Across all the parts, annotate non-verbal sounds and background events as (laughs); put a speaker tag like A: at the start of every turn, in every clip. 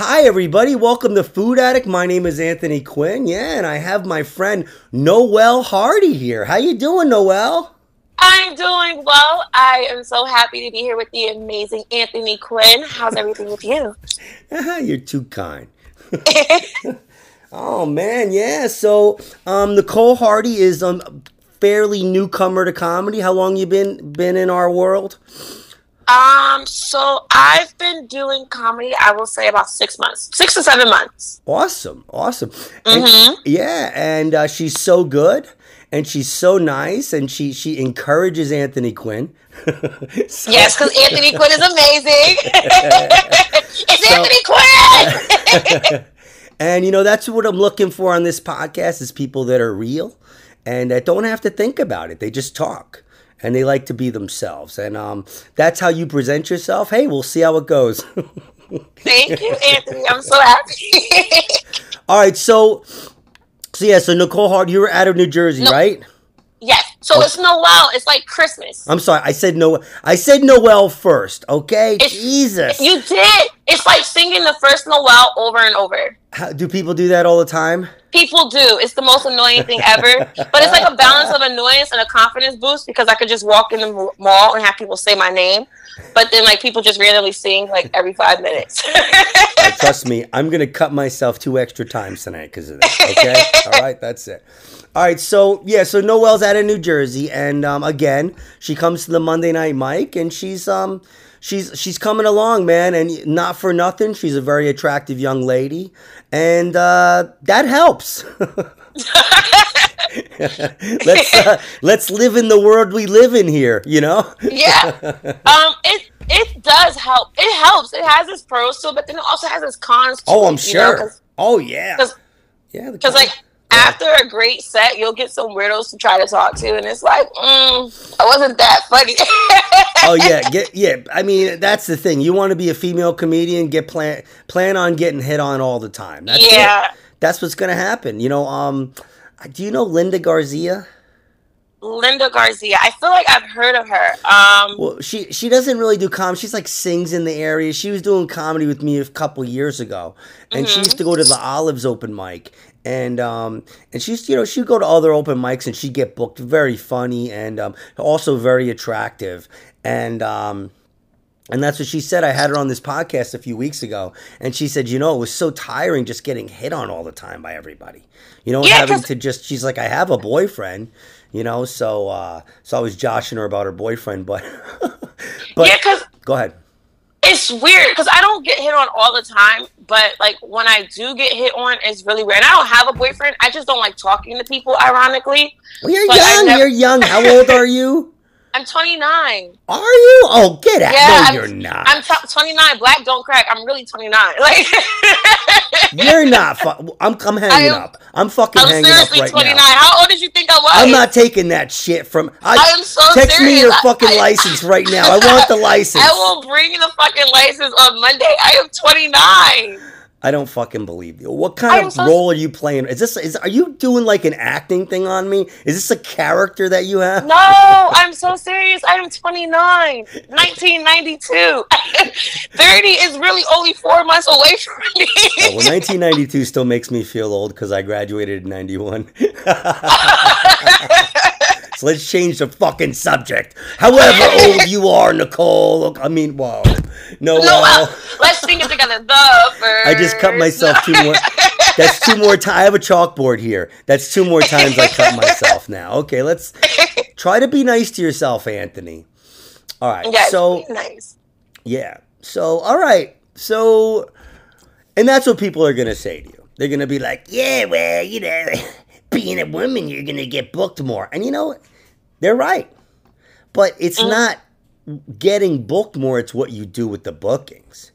A: Hi, everybody. Welcome to Food Addict. My name is Anthony Quinn. Yeah, and I have my friend Noelle Hardy here. How you doing, Noelle?
B: I'm doing well. I am so happy to be here with the amazing Anthony Quinn. How's everything with you?
A: You're too kind. (laughs) oh man, yeah. So, um, Nicole Hardy is um fairly newcomer to comedy. How long you been been in our world?
B: Um, so I've been doing comedy, I will say about six months, six to seven months.
A: Awesome, awesome. And- yeah, and uh, she's so good, and she's so nice, and she she encourages Anthony Quinn. (laughs) So-
B: Yes, because Anthony Quinn is amazing. (laughs) it's Anthony Quinn. (laughs)
A: and you know that's what I'm looking for on this podcast is people that are real and that don't have to think about it. They just talk and they like to be themselves. And um, that's how you present yourself. Hey, we'll see how it goes. (laughs)
B: Thank you, Anthony. I'm so happy. (laughs)
A: All right, so so yeah, so Nicole Hart, you were out of New Jersey,
B: No.
A: right?
B: yes. So it's Noel. It's like Christmas.
A: I'm sorry, I said no. I said Noel first. Okay,
B: It's-
A: Jesus.
B: You did. It's like singing the first Noel over and over.
A: How, do people do that all the time?
B: People do. It's the most annoying thing ever. (laughs) But it's like a balance of annoyance and a confidence boost because I could just walk in the mall and have people say my name. But then, like, people just randomly sing like every five minutes.
A: Uh, (laughs) trust me, I'm gonna cut myself two extra times tonight because of that. Okay, (laughs) all right, that's it. All right, so yeah, so Noelle's out of New Jersey, and um, again, she comes to the Monday Night Mike, and she's um, she's she's coming along, man, and not for nothing, she's a very attractive young lady, and uh, that helps. (laughs) let's uh, let's live in the world we live in here, you know.
B: yeah. (laughs) Um. It it does help. It helps. It has its pros too, but then it also has its cons. Too,
A: Oh, I'm sure.
B: know,
A: oh yeah, yeah.
B: Because like after a great set, you'll get some weirdos to try to talk to, and it's like, mm, I wasn't that funny. (laughs)
A: oh yeah, get yeah. I mean, that's the thing. You want to be a female comedian, get plan plan on getting hit on all the time. That's it.
B: yeah.
A: That's what's gonna happen. You know, um, do you know Linda Garcia?
B: Linda Garcia. I feel like I've heard of her. Um.
A: Well, she she doesn't really do comedy. She's like sings in the area. She was doing comedy with me a couple years ago, and she used to go to the Olives open mic. And um and she's you know she'd go to other open mics and she'd get booked. Very funny and um also very attractive. And um And that's what she said. I had her on this podcast a few weeks ago, and she said, you know, it was so tiring just getting hit on all the time by everybody. You know,
B: Yeah,
A: having to just. She's like, I have a boyfriend. You know, so uh, so I was joshing her about her boyfriend, but (laughs) but
B: yeah,
A: go ahead.
B: It's weird because I don't get hit on all the time, but like when I do get hit on, it's really weird. And I don't have a boyfriend. I just don't like talking to people. Ironically,
A: Well, you're
B: But
A: young.
B: nev-
A: you're young. How old are you? (laughs)
B: I'm 29.
A: Are you? Oh, get out!
B: Yeah,
A: no,
B: I'm-
A: you're not.
B: I'm t- 29. Black don't crack. I'm really 29. (laughs) Like
A: you're not. Fu- I'm. I'm (laughs) hanging
B: am-
A: up. I'm fucking
B: I'm
A: hanging up right
B: 29.
A: now.
B: How old did you think I was?
A: I'm not taking that shit from. I,
B: I am so serious.
A: text me your fucking
B: I- (laughs)
A: license right now. I want the license.
B: I will bring you the fucking license on Monday. I am 29.
A: I don't fucking believe you. What kind of
B: so-
A: role are you playing? Is this is are you doing like an acting thing on me? Is this a character that you have?
B: No, I'm so serious. I am 29. 1992. (laughs) 30 is really only four months away from me.
A: Oh, well, 1992 still makes me feel old because I graduated in 91. (laughs) (laughs) so let's change the fucking subject. However (laughs) old you are, Nicole. Look, I mean, whoa. No,
B: no,
A: well,
B: uh, let's sing it together. The first.
A: I just cut myself two more. That's two more times. I have a chalkboard here. That's two more times I cut myself (laughs) now. Okay, let's try to be nice to yourself, Anthony. All right.
B: Yeah,
A: so
B: nice.
A: Yeah. So, all right. So, and that's what people are going to say to you. They're going to be like, yeah, well, you know, (laughs) being a woman, you're going to get booked more. And you know, they're right. But it's not getting booked more, it's what you do with the bookings.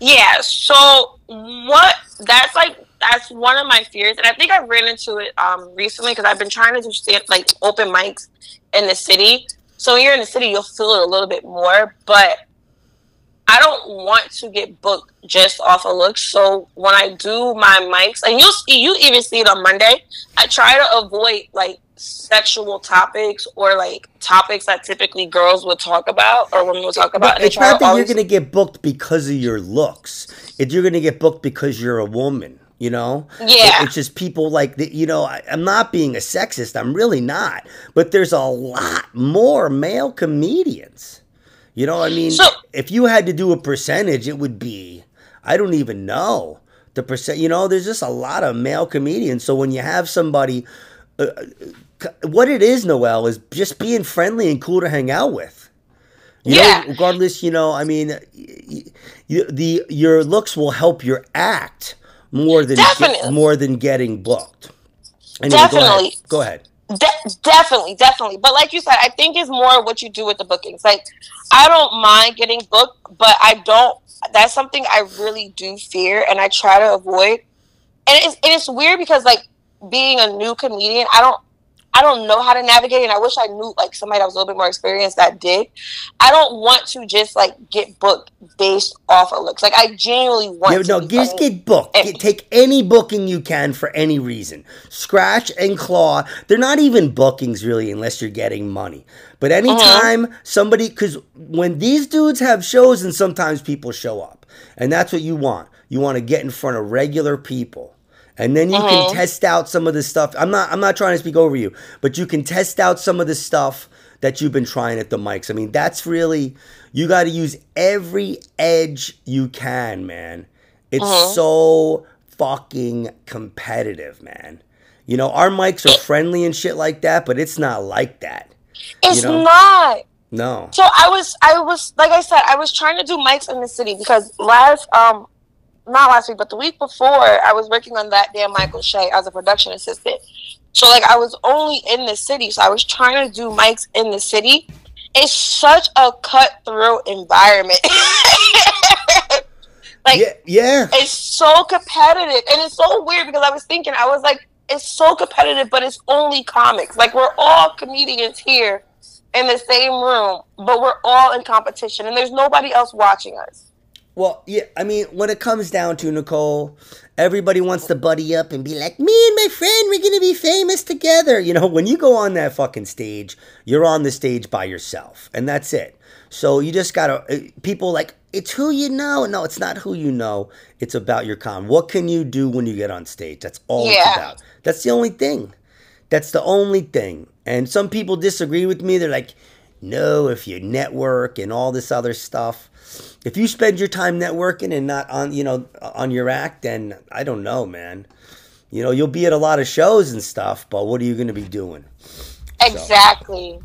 B: Yeah. So what? That's like that's one of my fears, and I think I ran into it um recently because I've been trying to do stand, like open mics in the city. So when you're in the city, you'll feel it a little bit more, but I don't want to get booked just off a look. So when I do my mics, and you will you even see it on Monday, I try to avoid like sexual topics or like topics that typically girls would talk about or women would talk about.
A: It's not that always... you're going to get booked because of your looks. If you're going to get booked because you're a woman. You know,
B: yeah.
A: It's just people like that. You know, I, I'm not being a sexist. I'm really not. But there's a lot more male comedians. You know, I mean, so, if you had to do a percentage, it would be I don't even know the percent. You know, there's just a lot of male comedians. So when you have somebody uh, what it is, Noel, is just being friendly and cool to hang out with. You yeah. Know, regardless, you know, I mean, you, the your looks will help your act more than get, more than getting booked.
B: Anyway, definitely.
A: Go ahead.
B: Go ahead. De- definitely, definitely. But like you said, I think it's more what you do with the bookings. Like, I don't mind getting booked, but I don't. That's something I really do fear, and I try to avoid. And it's and it's weird because like being a new comedian, I don't I don't know how to navigate. And I wish I knew like somebody that was a little bit more experienced that did. I don't want to just like get booked based off of looks. Like I genuinely want yeah,
A: no, just get booked. Get, take any booking you can for any reason. Scratch and claw. They're not even bookings really unless you're getting money. But anytime uh-huh. somebody, because when these dudes have shows and sometimes people show up, and that's what you want. You want to get in front of regular people and then you can uh-huh. test out some of the stuff. I'm not I'm not trying to speak over you, but you can test out some of the stuff that you've been trying at the mics. I mean, that's really you got to use every edge you can, man. It's uh-huh. so fucking competitive, man. You know, our mics are friendly and shit like that, but it's not like that.
B: It's
A: you know?
B: not.
A: No.
B: So I was I was like I said, I was trying to do mics in the city because last um not last week, but the week before, I was working on that damn Michael Che as a production assistant. So like I was only in the city, so I was trying to do mics in the city. It's such a cutthroat environment. (laughs) like
A: yeah, yeah,
B: it's so competitive, and it's so weird because I was thinking, I was like, it's so competitive, but it's only comics. Like we're all comedians here in the same room, but we're all in competition, and there's nobody else watching us.
A: Well, yeah, I mean, when it comes down to Nicole, everybody wants to buddy up and be like, me and my friend, we're going to be famous together. You know, (laughs) when you go on that fucking stage, you're on the stage by yourself, and that's it. So you just got to, uh, people like, it's who you know. No, it's not who you know. It's about your con. What can you do when you get on stage? That's all yeah. it's about. That's the only thing. That's the only thing. And some people disagree with me. They're like, no, if you network and all this other stuff if you spend your time networking and not on you know on your act, then I don't know, man. You know, you'll be at a lot of shows and stuff, but what are you going to be doing?
B: Exactly.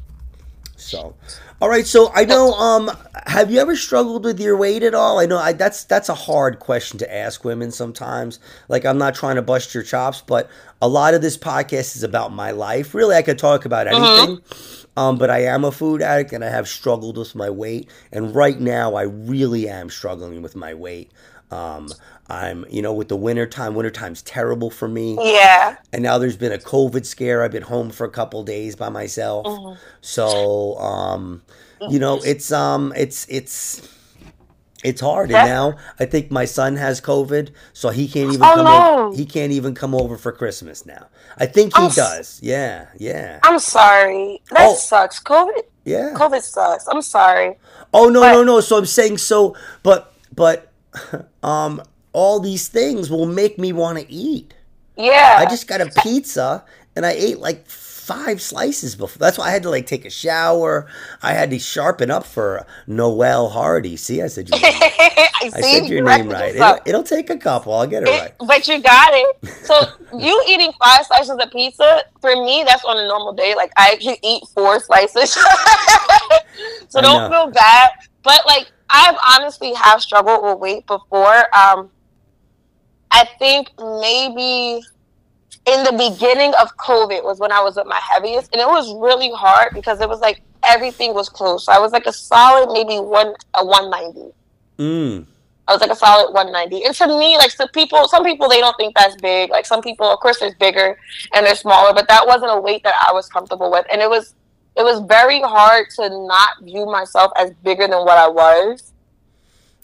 A: So, so, all right. So I know. Um, have you ever struggled with your weight at all? I know I, that's that's a hard question to ask women sometimes. Like I'm not trying to bust your chops, but a lot of this podcast is about my life. Really, I could talk about mm-hmm. anything. Mm-hmm. Um, but I am a food addict and I have struggled with my weight. And right now, I really am struggling with my weight. Um, I'm, you know, with the winter time, winter time's terrible for me.
B: Yeah.
A: And now there's been a COVID scare. I've been home for a couple days by myself. Mm-hmm. So, um, you know, it's, um, it's, it's, it's hard, and now I think my son has COVID, so he can't even oh, come. No. Over, he can't even come over for Christmas now. I think he I'm does. yeah, yeah.
B: I'm sorry. That oh. sucks. COVID.
A: Yeah.
B: COVID sucks. I'm sorry.
A: Oh no, but, no, no. So I'm saying so, but but (laughs) um, all these things will make me want to eat.
B: Yeah.
A: I just got a pizza and I ate like five slices before. That's why I had to like take a shower. I had to sharpen up for Noel Hardy. See, I said your name. I, I said your name right. It'll, it'll, take a couple. I'll get it, it, right.
B: But you got it. So (laughs) you eating five slices of pizza for me? That's on a normal day. Like I can eat four slices. (laughs) so don't feel bad. But like I've honestly have struggled with weight before. Um, I think maybe in the beginning of COVID was when I was at my heaviest, and it was really hard because it was like everything was closed. So I was like a solid maybe one a one ninety.
A: Mm.
B: I was like a solid 190. And to me, like some people, some people they don't think that's big. Like some people, of course, there's bigger and they're smaller, but that wasn't a weight that I was comfortable with. And it was it was very hard to not view myself as bigger than what I was.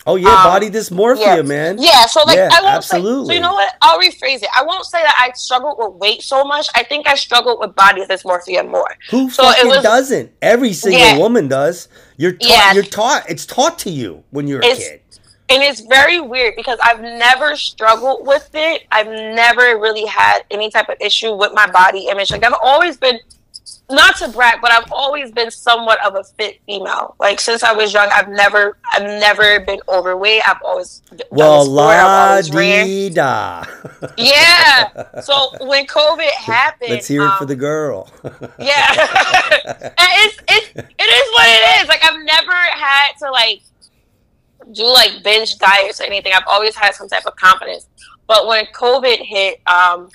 A: Oh yeah, um, body dysmorphia,
B: yeah.
A: man.
B: Yeah, so like yeah, I won't absolutely. Say, so you know what? I'll rephrase it. I won't say that I struggled with weight so much. I think I struggled with body dysmorphia more.
A: Who so fucking was, doesn't? Every single yeah. woman does. You're taught. Yeah. You're taught. It's taught to you when you're a kid.
B: And it's very weird because I've never struggled with it. I've never really had any type of issue with my body image. Like I've always been not to brag, but I've always been somewhat of a fit female. Like since I was young, I've never, I've never been overweight. I've always
A: well, la da. (laughs)
B: Yeah. So when COVID happened,
A: let's hear um, it for the girl.
B: yeah, (laughs) and it's it's it is what it is. Like I've never had to like do like binge diets or anything. I've always had some type of confidence. But when COVID hit, um,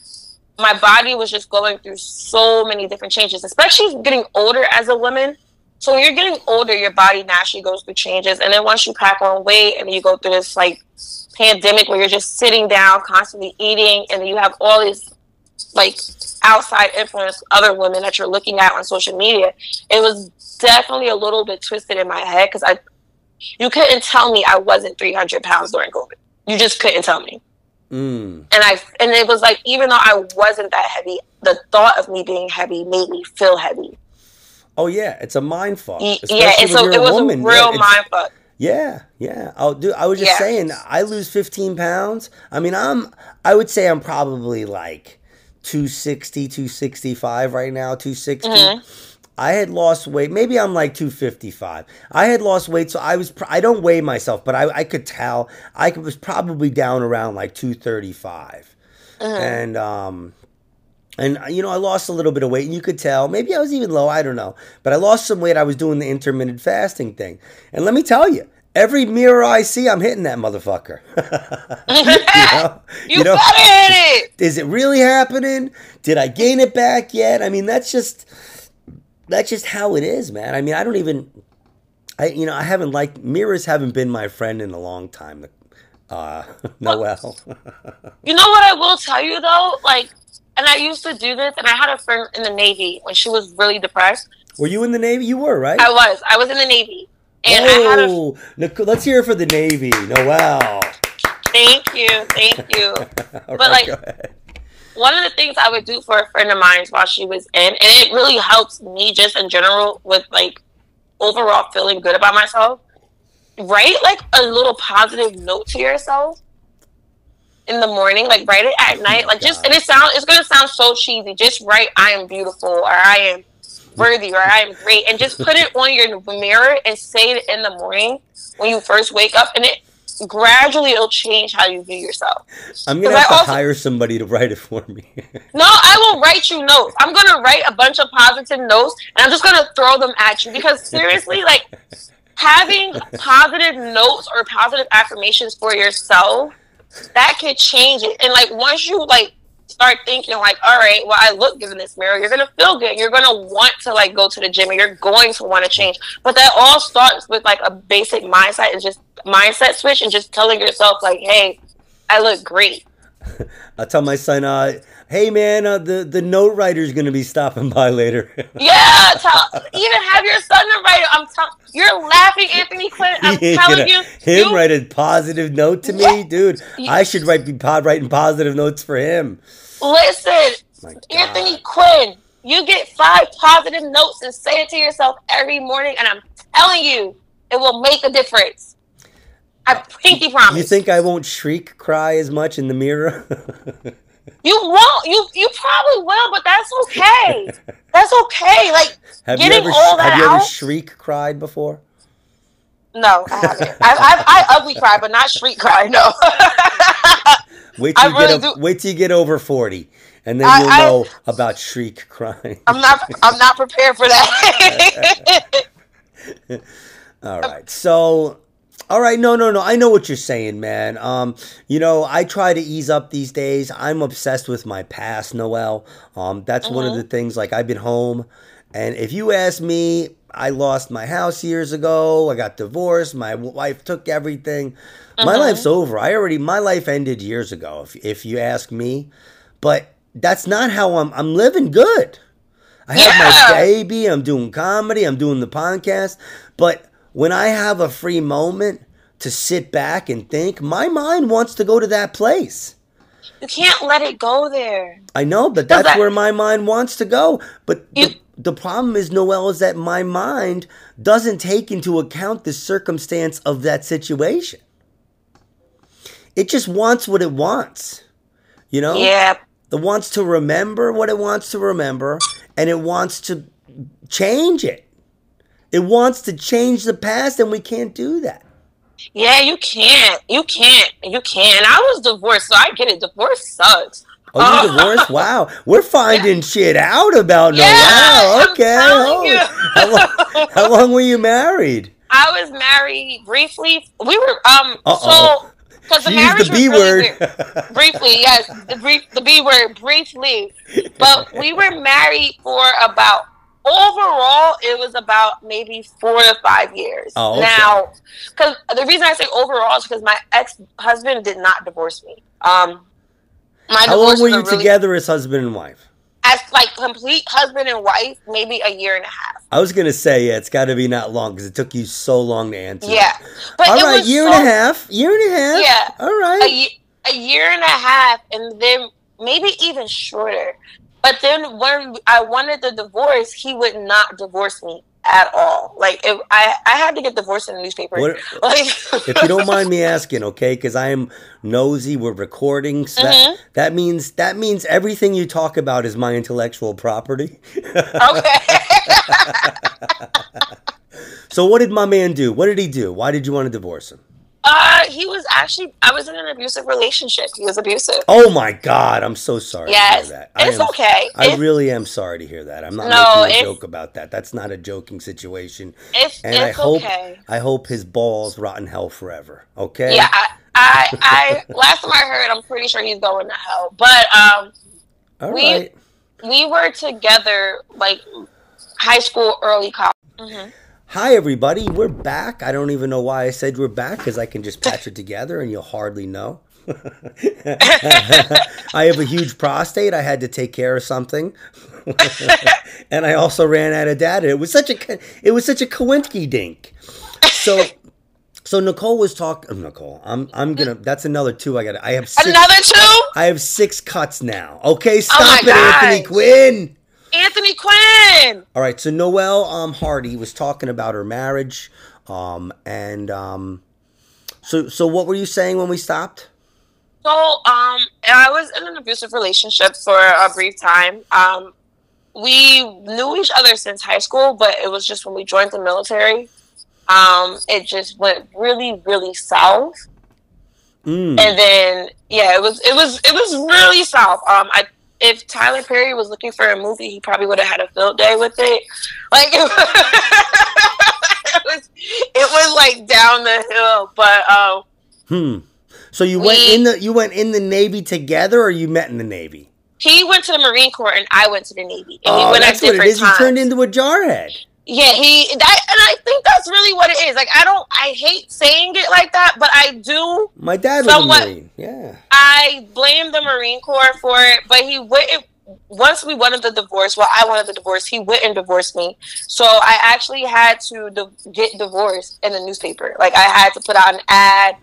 B: my body was just going through so many different changes, especially getting older as a woman. So when you're getting older, your body naturally goes through changes. And then once you pack on weight and you go through this like pandemic where you're just sitting down, constantly eating, and you have all these like outside influence, other women that you're looking at on social media, it was definitely a little bit twisted in my head because I, you couldn't tell me I wasn't 300 pounds during COVID. You just couldn't tell me. Mm. And I and it was like even though I wasn't that heavy, the thought of me being heavy made me feel heavy.
A: Oh yeah, it's a mind fuck.
B: yeah, and so it was a real yeah, mind fuck.
A: Yeah, yeah. I'll do. I was just yeah. saying, I lose fifteen pounds. I mean, I'm. I would say I'm probably like 260, 265 right now. 260. Mm-hmm. I had lost weight. Maybe I'm like 255. I had lost weight, so I was. I don't weigh myself, but I, I could tell I was probably down around like 235, uh-huh. and um, and you know I lost a little bit of weight, and you could tell. Maybe I was even low. I don't know, but I lost some weight. I was doing the intermittent fasting thing, and let me tell you, Every mirror I see, I'm hitting that motherfucker. (laughs)
B: you know? (laughs) you, you know, gotta hit it.
A: Is it really happening? Did I gain it back yet? I mean, that's just that's just how it is, man. I mean, I don't even, I you know, I haven't liked mirrors. Haven't been my friend in a long time. Uh, (laughs) Noel. (laughs)
B: you know what I will tell you though, like, and I used to do this, and I had a friend in the Navy when she was really depressed.
A: Were you in the Navy? You were, right?
B: I was. I was in the Navy.
A: And oh, I had a, let's hear it for the Navy, Noel.
B: Thank you, thank you. (laughs) but right, like, one of the things I would do for a friend of mine while she was in, and it really helps me just in general with like overall feeling good about myself. Write like a little positive note to yourself in the morning, like write it at oh night, like just and it sound it's gonna sound so cheesy. Just write I am beautiful or I am worthy or I am great and just put it on your mirror and say it in the morning when you first wake up and it gradually it'll change how you view yourself.
A: I'm gonna have to also, hire somebody to write it for me. (laughs)
B: no, I will write you notes. I'm gonna write a bunch of positive notes and I'm just gonna throw them at you because seriously, (laughs) like having positive notes or positive affirmations for yourself, that could change it. And like once you like start thinking like, all right, well, I look good in this mirror. You're gonna feel good. You're gonna want to like go to the gym, and you're going to want to change. But that all starts with like a basic mindset and just mindset switch, and just telling yourself like, hey, I look great. (laughs)
A: I tell my son, uh, "Hey man, uh, the the note writer's gonna be stopping by later." (laughs)
B: yeah, tell, even have your son to write. I'm telling you're laughing, Anthony Quinn. (laughs) I'm telling you,
A: him you, write a positive note to me, dude. I should write be pod, writing positive notes for him.
B: Listen, Anthony Quinn, you get five positive notes and say it to yourself every morning, and I'm telling you, it will make a difference. I uh, pinky promise.
A: You think I won't shriek, cry as much in the mirror? (laughs)
B: you won't. You you probably will, but that's okay. (laughs) That's okay. Like have getting
A: you ever,
B: all that
A: Have you
B: out,
A: shriek cried before?
B: No, I haven't. I, I, I ugly cry, but not shriek cry. No. (laughs)
A: Wait till, you really get a, wait till you get over forty, and then I, you'll I, know about shriek crying.
B: I'm not. I'm not prepared for that.
A: all right. So, all right. No, no, no. I know what you're saying, man. Um, you know, I try to ease up these days. I'm obsessed with my past, Noel. Um, that's mm-hmm. one of the mm-hmm. things. Like I've been home, and if you ask me, I lost my house years ago. I got divorced. My wife took everything. Mm-hmm. My life's over. I already my life ended years ago. If if you ask me, but that's not how I'm. I'm living good. I have yeah. my baby. I'm doing comedy. I'm doing the podcast. But when I have a free moment, to sit back and think. My mind wants to go to that place.
B: You can't let it go there.
A: I know, but that's
B: that-
A: where my mind wants to go. But
B: You-
A: the, the problem is, Noel, is that my mind doesn't take into account the circumstance of that situation. It just wants what it wants. You know?
B: Yeah.
A: It wants to remember what it wants to remember, and it wants to change it. It wants to change the past, and we can't do that.
B: Yeah, you can't. You can't. You can't. I was divorced, so I get it. Divorce sucks.
A: Oh, you (laughs) divorced? Wow, we're finding shit out about
B: Yeah,
A: Noel.
B: I'm
A: Okay, oh, how, long, how (laughs) long were you married?
B: I was married briefly. We were um
A: Uh-oh.
B: so because the marriage
A: the B
B: was really
A: word.
B: weird. briefly, yes, the brief the B word briefly. (laughs) But we were married for about overall it was about maybe four to five years.
A: Oh, okay.
B: Now, because the reason I say overall is because my ex husband did not divorce me. Um, my
A: How long were you
B: really-
A: together as husband and wife?
B: as like complete husband and wife? Maybe a year and a half.
A: I was gonna say, yeah, it's got to be not long because it took you so long to answer.
B: Yeah, but
A: All
B: it
A: right, year
B: so
A: and a half. Year and a half.
B: Yeah.
A: all right,
B: a, a year and a half and then maybe even shorter but then when i wanted the divorce he would not divorce me at all like if i i had to get divorced in the newspaper
A: What, (laughs)
B: like
A: if you don't mind me asking, okay? Because I am nosy. We're recording. So that,
B: Mhm.
A: that means that means everything you talk about is my intellectual property.
B: okay (laughs)
A: so what did my man do? What did he do? Why did you want to divorce him?
B: Uh he was actually i was in an abusive relationship he was abusive
A: Oh my God! I'm so sorry
B: yes
A: to hear that. I
B: it's
A: am-
B: okay
A: I
B: it's,
A: really am sorry to hear that. I'm not
B: No,
A: making a joke about that. That's not a joking situation.
B: it's,
A: And I hope
B: okay
A: I hope his balls rot in hell forever. Okay.
B: yeah I, I i last time i heard i'm pretty sure he's going to hell but um
A: All
B: we-
A: right.
B: we were together like high school early college Mhm.
A: Hi everybody, we're back. I don't even know why I said we're back because I can just patch it together and you'll hardly know. (laughs) I have a huge prostate. I had to take care of something, (laughs) and I also ran out of data. It was such a it was such a coinky dink. So, so Nicole was talking. Oh, Nicole, I'm I'm gonna. That's another two. I got. I have six.
B: Another two?
A: I have six cuts now. Okay,
B: Oh
A: stop it, Anthony. Quinn.
B: Anthony Quinn.
A: All right, so Noelle um, Hardy was talking about her marriage, um, and um, so so what were you saying when we stopped?
B: So, um, I was in an abusive relationship for a brief time. Um, we knew each other since high school, but it was just when we joined the military. Um, it just went really, really south.
A: Mm.
B: And then, yeah, it was, it was, it was really south. Um, I, if Tyler Perry was looking for a movie, he probably would have had a field day with it. Like, (laughs) it was, it was like down the hill, but, um,
A: Hmm. So you went in the you went in the Navy together, or you met in the Navy?
B: he went to the Marine Corps and I went to the Navy. And we
A: Oh,
B: went at
A: that's what it
B: different
A: is.
B: times.
A: You turned into a jarhead.
B: Yeah, he that, and I think that's really what it is. Like, I don't, I hate saying it like that, but I do.
A: My dad was
B: Somewhat.
A: a Marine. Yeah.
B: I blame the Marine Corps for it, but he wouldn't. Once we wanted the divorce, well, I wanted the divorce. He wouldn't divorce me, so I actually had to di- get divorced in the newspaper. Like, I had to put out an ad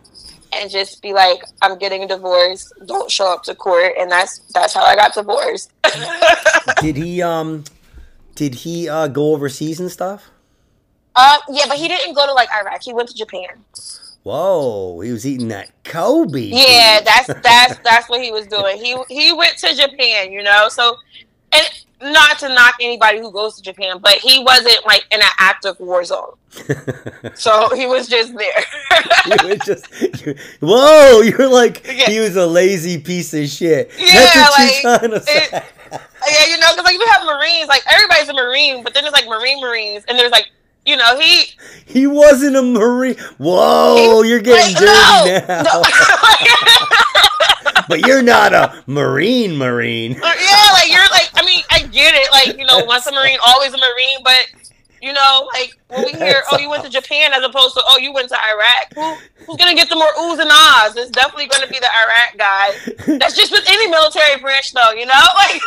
B: and just be like, "I'm getting a divorce. Don't show up to court," and that's that's how I got divorced. (laughs)
A: did he um did he uh go overseas and stuff?
B: Um, yeah, but he didn't go to like Iraq. He went to Japan.
A: Whoa, he was eating that Kobe.
B: Yeah, that's (laughs) that's that's what he was doing. He he went to Japan, you know. So, and not to knock anybody who goes to Japan, but he wasn't like in an active war zone. (laughs) So he was just there.
A: you were just you- whoa you're like (laughs)
B: Yeah.
A: he was a lazy piece of shit
B: Yeah,
A: that's what
B: like,
A: you're trying to say
B: it- Oh, yeah, you know, because like we have Marines, like everybody's a Marine, but then there's like Marine Marines, and there's like, you know, he.
A: he wasn't a marine whoa you're getting
B: like,
A: dirty
B: no,
A: now
B: no. (laughs)
A: but you're not a marine marine
B: yeah, like you're like, I mean, I get it, like you know, once a Marine, always a Marine, but You know, like when we (laughs) hear, "Oh, you went to Japan," as opposed to, "Oh, you went to Iraq." Who, who's gonna get the more oohs and ahs? It's definitely gonna be the Iraq guy. (laughs) That's just with any military branch, though. You know, (laughs) like,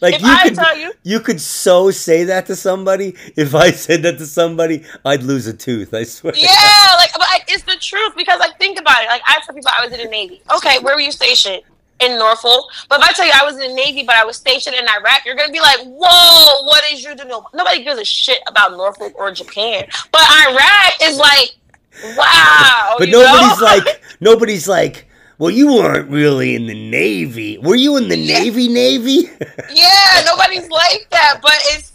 A: Like
B: if
A: you
B: I
A: could,
B: tell you,
A: you could so say that to somebody. If I said that to somebody, I'd lose a tooth. I swear.
B: yeah, like, but like, it's the truth because, like, think about it. Like, I tell people I was in the Navy. Okay, where were you stationed? In Norfolk. But if I tell you I was in the Navy, but I was stationed in Iraq, you're gonna be like, "Whoa, what is you doing?" Nobody gives a shit about Norfolk or Japan, but Iraq is like, wow.
A: But
B: you know?
A: nobody's (laughs) like, nobody's like. Well, you weren't really in the Navy. Were you in the
B: Yeah.
A: Navy? Navy? (laughs)
B: yeah, nobody's like that. But it's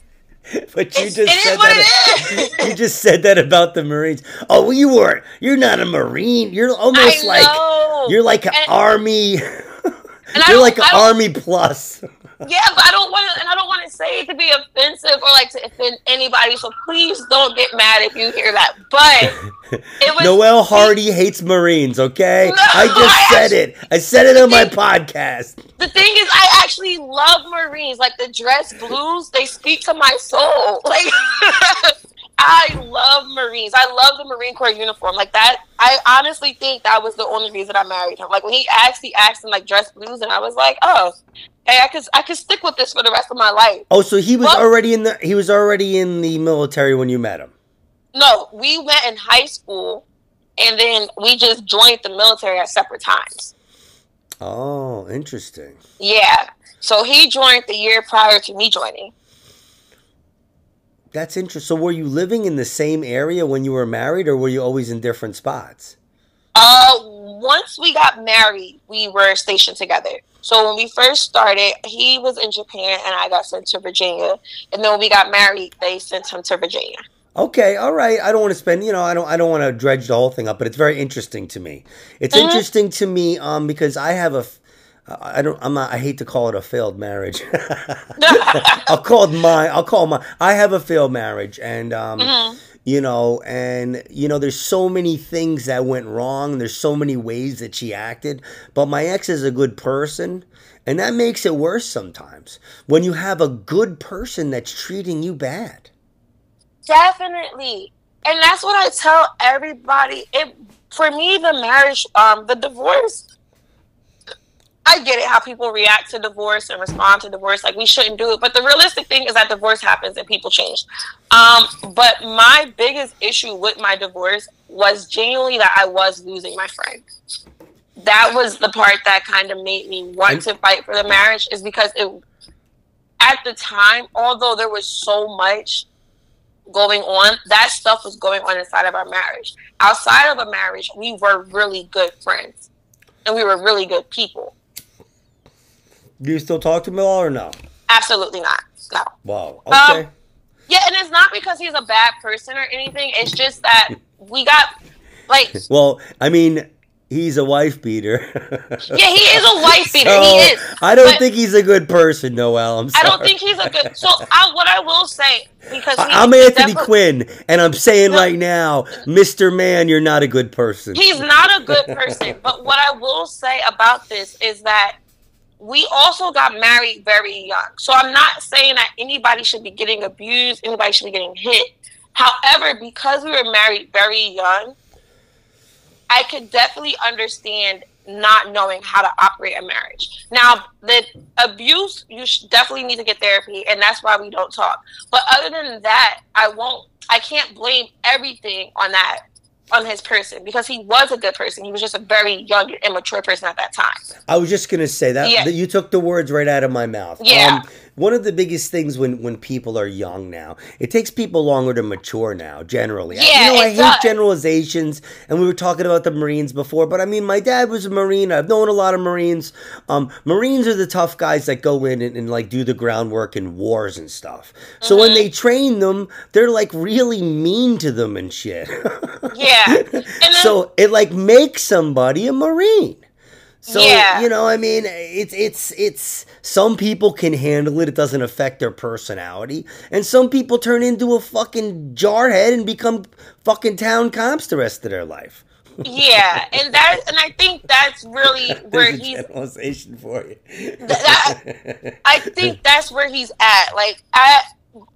A: but you
B: It's-
A: just
B: it is
A: said
B: what
A: that.
B: it is. (laughs)
A: you just said that about the Marines. Oh, well, you weren't. You're not a Marine. You're almost like you're like an
B: And-
A: army.
B: And
A: you're like an army plus. (laughs)
B: Yeah, but I don't want to, and I don't want to say it to be offensive or like to offend anybody. So please don't get mad if you hear that. But it (laughs) was
A: Noel Hardy hates Marines. Okay,
B: No,
A: I just
B: I
A: said it. I said it on my podcast.
B: The thing is, I actually love Marines. Like the dress blues, they speak to my soul. (laughs) Like I love Marines. I love the Marine Corps uniform. Like that, I honestly think that was the only reason I married him. Like when he asked, he asked in like dress blues, and I was like, oh, hey, I could I could stick with this for the rest of my life.
A: Oh, so he was
B: Well-
A: already in the he was already in the military when you met him.
B: No, we went in high school, and then we just joined the military at separate times.
A: Oh, interesting.
B: Yeah. So he joined the year prior to me joining.
A: That's interesting. So, were you living in the same area when you were married, or were you always in different spots?
B: Uh, once we got married, we were stationed together. So when we first started, he was in Japan and I got sent to Virginia. And then when we got married, they sent him to Virginia.
A: Okay, all right. I don't want to spend, you know, I don't, I don't want to dredge the whole thing up, but it's very interesting to me. It's
B: Mhm.
A: interesting to me, um, because I have a, I don't, I'm not, I hate to call it a failed marriage. (laughs) I'll call it my, I'll call my, I have a failed marriage, and um,
B: Mhm.
A: you know, and you know, there's so many things that went wrong. There's so many ways that she acted, but my ex is a good person. And that makes it worse sometimes when you have a good person that's treating you bad.
B: Definitely. And that's what I tell everybody. It for me the marriage um the divorce I get it how people react to divorce and respond to divorce like we shouldn't do it but the realistic thing is that divorce happens and people change. Um but my biggest issue with my divorce was genuinely that I was losing my friend. That was the part that kind of made me want to fight for the marriage is because it at the time although there was so much going on, that stuff was going on inside of our marriage. Outside of a marriage, we were really good friends and we were really good people.
A: Do you still talk to him at all or no?
B: Absolutely not. No.
A: Wow.
B: Um,
A: Okay.
B: Yeah, and it's not because he's a bad person or anything. It's just that (laughs) we got like
A: well, I mean, he's a wife beater. (laughs)
B: yeah, he is a wife beater.
A: So,
B: he is.
A: I don't think he's a good person, Noel. I'm sorry.
B: I don't think he's a good. So (laughs) I, what I will say because he,
A: I'm Anthony Quinn, and I'm saying
B: No.
A: right now, Mr. Man, you're not a good person.
B: He's not a good person. but what I will say about this is that we also got married very young. So I'm not saying that anybody should be getting abused, anybody should be getting hit. However, because we were married very young, I could definitely understand not knowing how to operate a marriage. Now, the abuse, you definitely need to get therapy, and that's why we don't talk. But other than that, I won't, I can't blame everything on that, on his person, because he was a good person. He was just a very young, immature person at that time.
A: I was just gonna say that,
B: Yeah.
A: that you took the words right out of my mouth. Um,
B: Yeah.
A: One of the biggest things when when people are young now, it takes people longer to mature now. Generally,
B: Yeah,
A: you know, I hate
B: does.
A: generalizations, and we were talking about the Marines before, but I mean, my dad was a Marine. I've known a lot of Marines. Um, Marines are the tough guys that go in and, and like do the groundwork in wars and stuff. So when
B: Mhm.
A: they train them, they're like really mean to them and shit. (laughs)
B: Yeah. Then,
A: so it like makes somebody a marine so
B: Yeah.
A: you know i mean it's it's it's some people can handle it it doesn't affect their personality and some people turn into a fucking jarhead and become fucking town comps the rest of their life
B: yeah, and that, and I think that's really (laughs) where
A: There's
B: he's
A: generalization for you
B: that- I think that's where he's at. Like I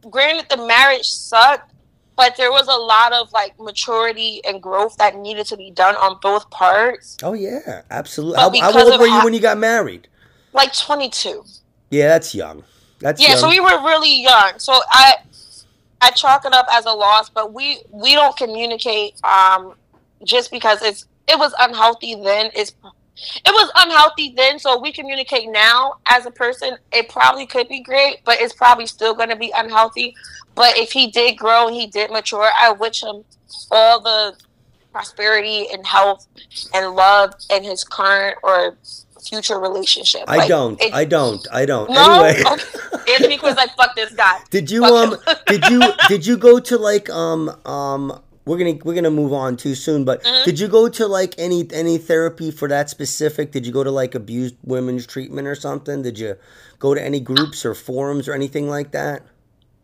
B: granted the marriage sucked, but there was a lot of like maturity and growth that needed to be done on both parts.
A: Oh yeah, absolutely. How old were you when you got married?
B: Like twenty two.
A: Yeah, that's young. That's
B: yeah.
A: Young.
B: So we were really young. So I I chalk it up as a loss, but we we don't communicate um just because it's it was unhealthy then. It's it was unhealthy then, so we communicate now as a person. It probably could be great, but it's probably still going to be unhealthy. But if he did grow and he did mature, I wish him all the prosperity and health and love in his current or future relationship.
A: I like, don't. It, I don't. I don't.
B: No?
A: Anyway,
B: okay. (laughs) Anthony was like, "Fuck this guy."
A: Did you Fuck um? (laughs) did you did you go to like um um we're gonna we're gonna move on too soon. But mm-hmm. did you go to like any any therapy for that specific? Did you go to like abused women's treatment or something? Did you go to any groups or forums or anything like that?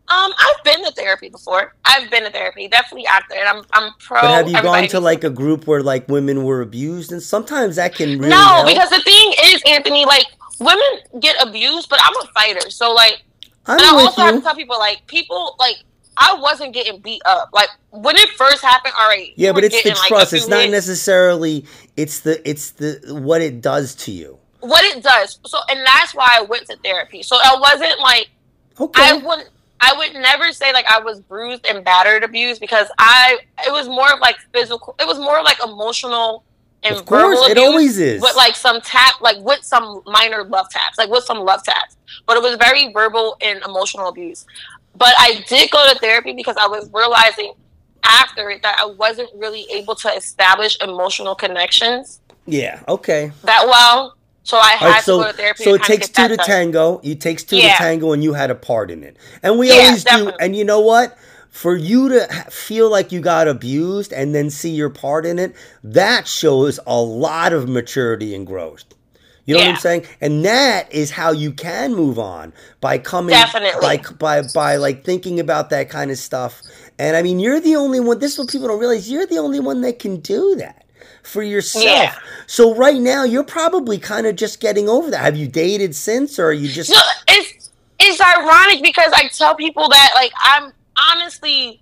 B: Um, I've been to therapy before. I've been to therapy, definitely there, and I'm I'm pro.
A: But have you gone to like a group where like women were abused, and sometimes that can really
B: no,
A: help.
B: because the thing is, Anthony, like women get abused, but I'm a fighter, so like, I'm and I also you. have to tell people like people like I wasn't getting beat up. Like when it first happened, all right.
A: Yeah, but it's the trust. it's not hits. necessarily. It's the it's the what it does to you.
B: What it does. So, and that's why I went to therapy. So I wasn't like. Okay. I wouldn't. I would never say like I was bruised and battered, abused because I. It was more of like physical. It was more like emotional and
A: of course,
B: verbal
A: it always is.
B: With like some tap, like with some minor love taps, like with some love taps. But it was very verbal and emotional abuse. But I did go to therapy because I was realizing after it that I wasn't really able to establish emotional connections.
A: Yeah. Okay.
B: That well. So I had right, so, to go to therapy.
A: So it takes two to done. tango. It takes two yeah. to tango, and you had a part in it. And we yeah, always definitely. do. And you know what? For you to feel like you got abused and then see your part in it, that shows a lot of maturity and growth. You know yeah. what I'm saying? And that is how you can move on by coming
B: Definitely.
A: like by by like thinking about that kind of stuff. And I mean, you're the only one. This is what people don't realize. You're the only one that can do that for yourself. Yeah. So right now, you're probably kind of just getting over that. Have you dated since, or are you just?
B: No, it's it's ironic because I tell people that like I'm honestly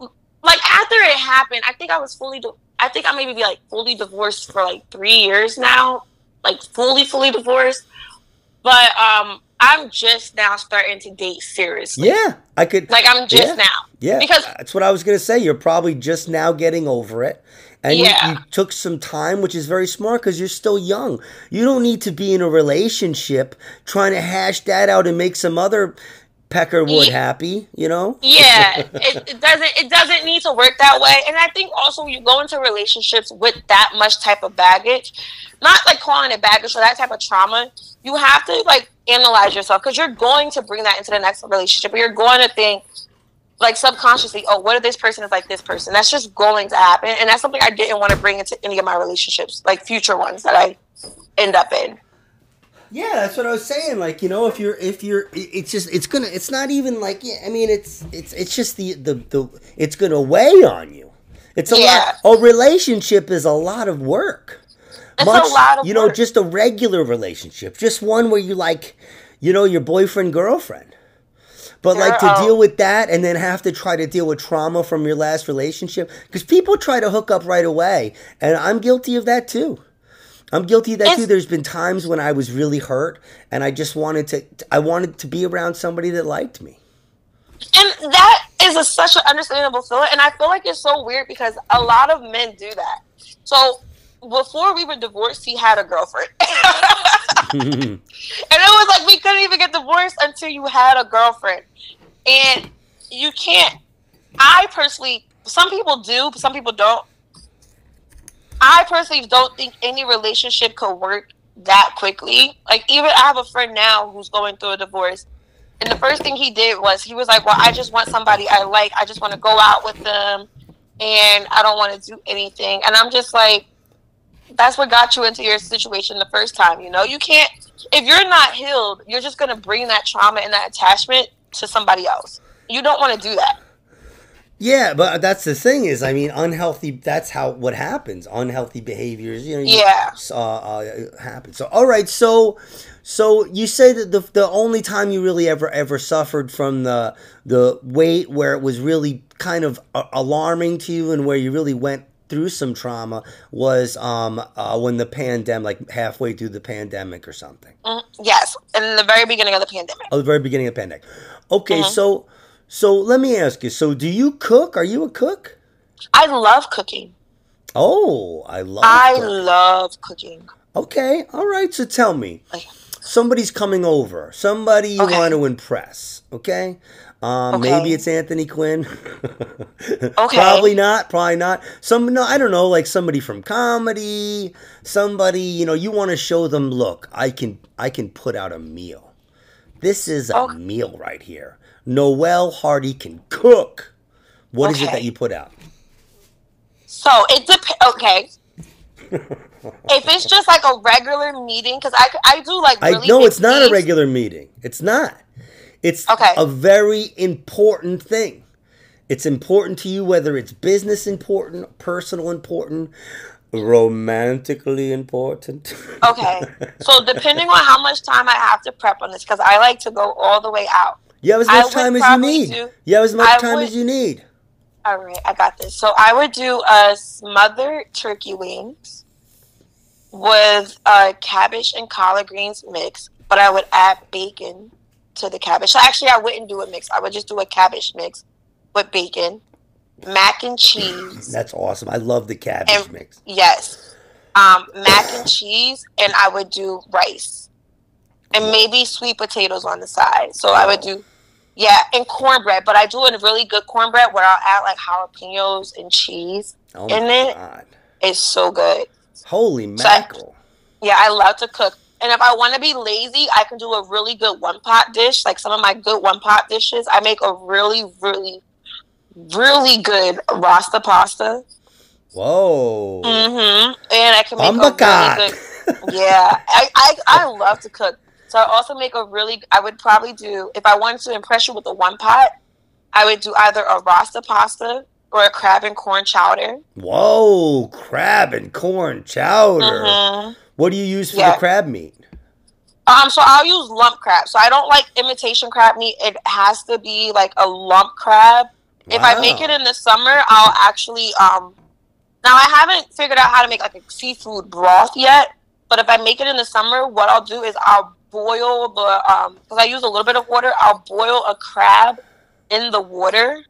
B: like after it happened, I think I was fully I think I maybe be like fully divorced for like three years now, like fully, fully divorced. But um, I'm just now starting to date seriously.
A: Yeah, I could.
B: Like I'm just
A: yeah,
B: now.
A: Yeah,
B: because
A: that's what I was gonna say. You're probably just now getting over it, and yeah. you, you took some time, which is very smart because you're still young. You don't need to be in a relationship trying to hash that out and make some other Peckerwood yeah. happy, you know?
B: Yeah, (laughs) it, it, doesn't it doesn't need to work that way. And I think also you go into relationships with that much type of baggage, not like calling it baggage or that type of trauma. You have to like analyze yourself because you're going to bring that into the next relationship. You're going to think like subconsciously, oh, what if this person is like this person? That's just going to happen, and that's something I didn't want to bring into any of my relationships, like future ones that I end up in.
A: Yeah, that's what I was saying. Like, you know, if you're if you're it's just it's gonna it's not even like yeah, I mean it's it's it's just the the, the it's gonna weigh on you. It's a yeah. lot a relationship is a lot of work.
B: It's Much, a lot of
A: you know, just a regular relationship. Just one where you like, you know, your boyfriend, girlfriend. But like to deal with that and then have to try to deal with trauma from your last relationship because people try to hook up right away, and I'm guilty of that too. I'm guilty of that it's, too. There's been times when I was really hurt and I just wanted to I wanted to be around somebody that liked me.
B: And that is a, such an understandable feeling and I feel like it's so weird because a lot of men do that. So before we were divorced, he had a girlfriend. (laughs) and it was like we couldn't even get divorced until you had a girlfriend. And you can't I personally some people do, some people don't I personally don't think any relationship could work that quickly. Like even I have a friend now who's going through a divorce. And the first thing he did was he was like, Well, I just want somebody I like. I just want to go out with them and I don't want to do anything. And I'm just like, that's what got you into your situation the first time, you know? You can't if you're not healed, you're just gonna bring that trauma and that attachment to somebody else. You don't want to do that.
A: Yeah, but that's the thing is, I mean, unhealthy. That's how what happens. Unhealthy behaviors, you know. you-
B: Yeah.
A: Uh, uh, happen. So, all right. So, so you say that the the only time you really ever ever suffered from the the weight where it was really kind of a- alarming to you and where you really went through some trauma was um uh, when the pandemic, like halfway through the pandemic or something.
B: Mhm. Yes, in the very beginning of the pandemic.
A: Oh, the very beginning of the pandemic. Okay,
B: Uh-huh.
A: so so let me ask you. So, do you cook? Are you a cook?
B: I love cooking.
A: Oh, I love.
B: I
A: cooking.
B: love cooking.
A: Okay, all right. So tell me,
B: Okay.
A: Somebody's coming over. Somebody you
B: Okay.
A: want to impress. Okay. Um,
B: Okay.
A: Maybe it's Anthony Quinn. (laughs)
B: Okay.
A: Probably not. Probably not. Some no, I don't know. Like somebody from comedy. Somebody you know. You want to show them. Look, I can. I can put out a meal. This is a
B: Oh.
A: meal right here. Noel Hardy can cook. What is it that you put out?
B: So it depends. Okay. If it's just like a regular meeting, because I, I do like really
A: no,
B: big
A: it's not a regular meeting. It's not. It's
B: Okay.
A: a very important thing. It's important to you whether it's business important, personal important, romantically important.
B: Okay. So depending on how much time I have to prep on this, because I like to go all the way out.
A: you have as much
B: would
A: time as you need.
B: do-
A: you have as much
B: I
A: time
B: would-
A: as you need.
B: All right, I got this. So I would do a smothered turkey wings with a cabbage and collard greens mix, but I would add bacon to the cabbage. So actually, I wouldn't do a mix. I would just do a cabbage mix with bacon, mac and cheese.
A: That's awesome. I love the cabbage
B: And-
A: mix.
B: Yes, um, mac and cheese, and I would do rice and maybe sweet potatoes on the side. So I would do. Yeah, and cornbread, but I do a really good cornbread where I'll add like jalapenos and cheese.
A: Oh
B: and
A: my
B: then-
A: god.
B: It's so good.
A: Holy
B: So
A: mackerel.
B: Yeah, I love to cook. And if I want to be lazy, I can do a really good one pot dish. Like some of my good one pot dishes, I make a really, really, really good rasta pasta.
A: Whoa.
B: Mm-hmm. And I can make
A: Humbakat.
B: a really good. (laughs) Yeah, I, I I love to cook. So I also make a really. I would probably do if I wanted to impress you with a one pot. I would do either a rasta pasta or a crab and corn chowder.
A: Whoa, crab and corn chowder.
B: Mhm.
A: What do you use for
B: Yeah.
A: the crab meat?
B: Um, so I'll use lump crab. So I don't like imitation crab meat. It has to be like a lump crab. If I make it in the summer, I'll actually um. Now I haven't figured out how to make like a seafood broth yet. But if I make it in the summer, what I'll do is I'll boil the um because I use a little bit of water. I'll boil a crab in the water,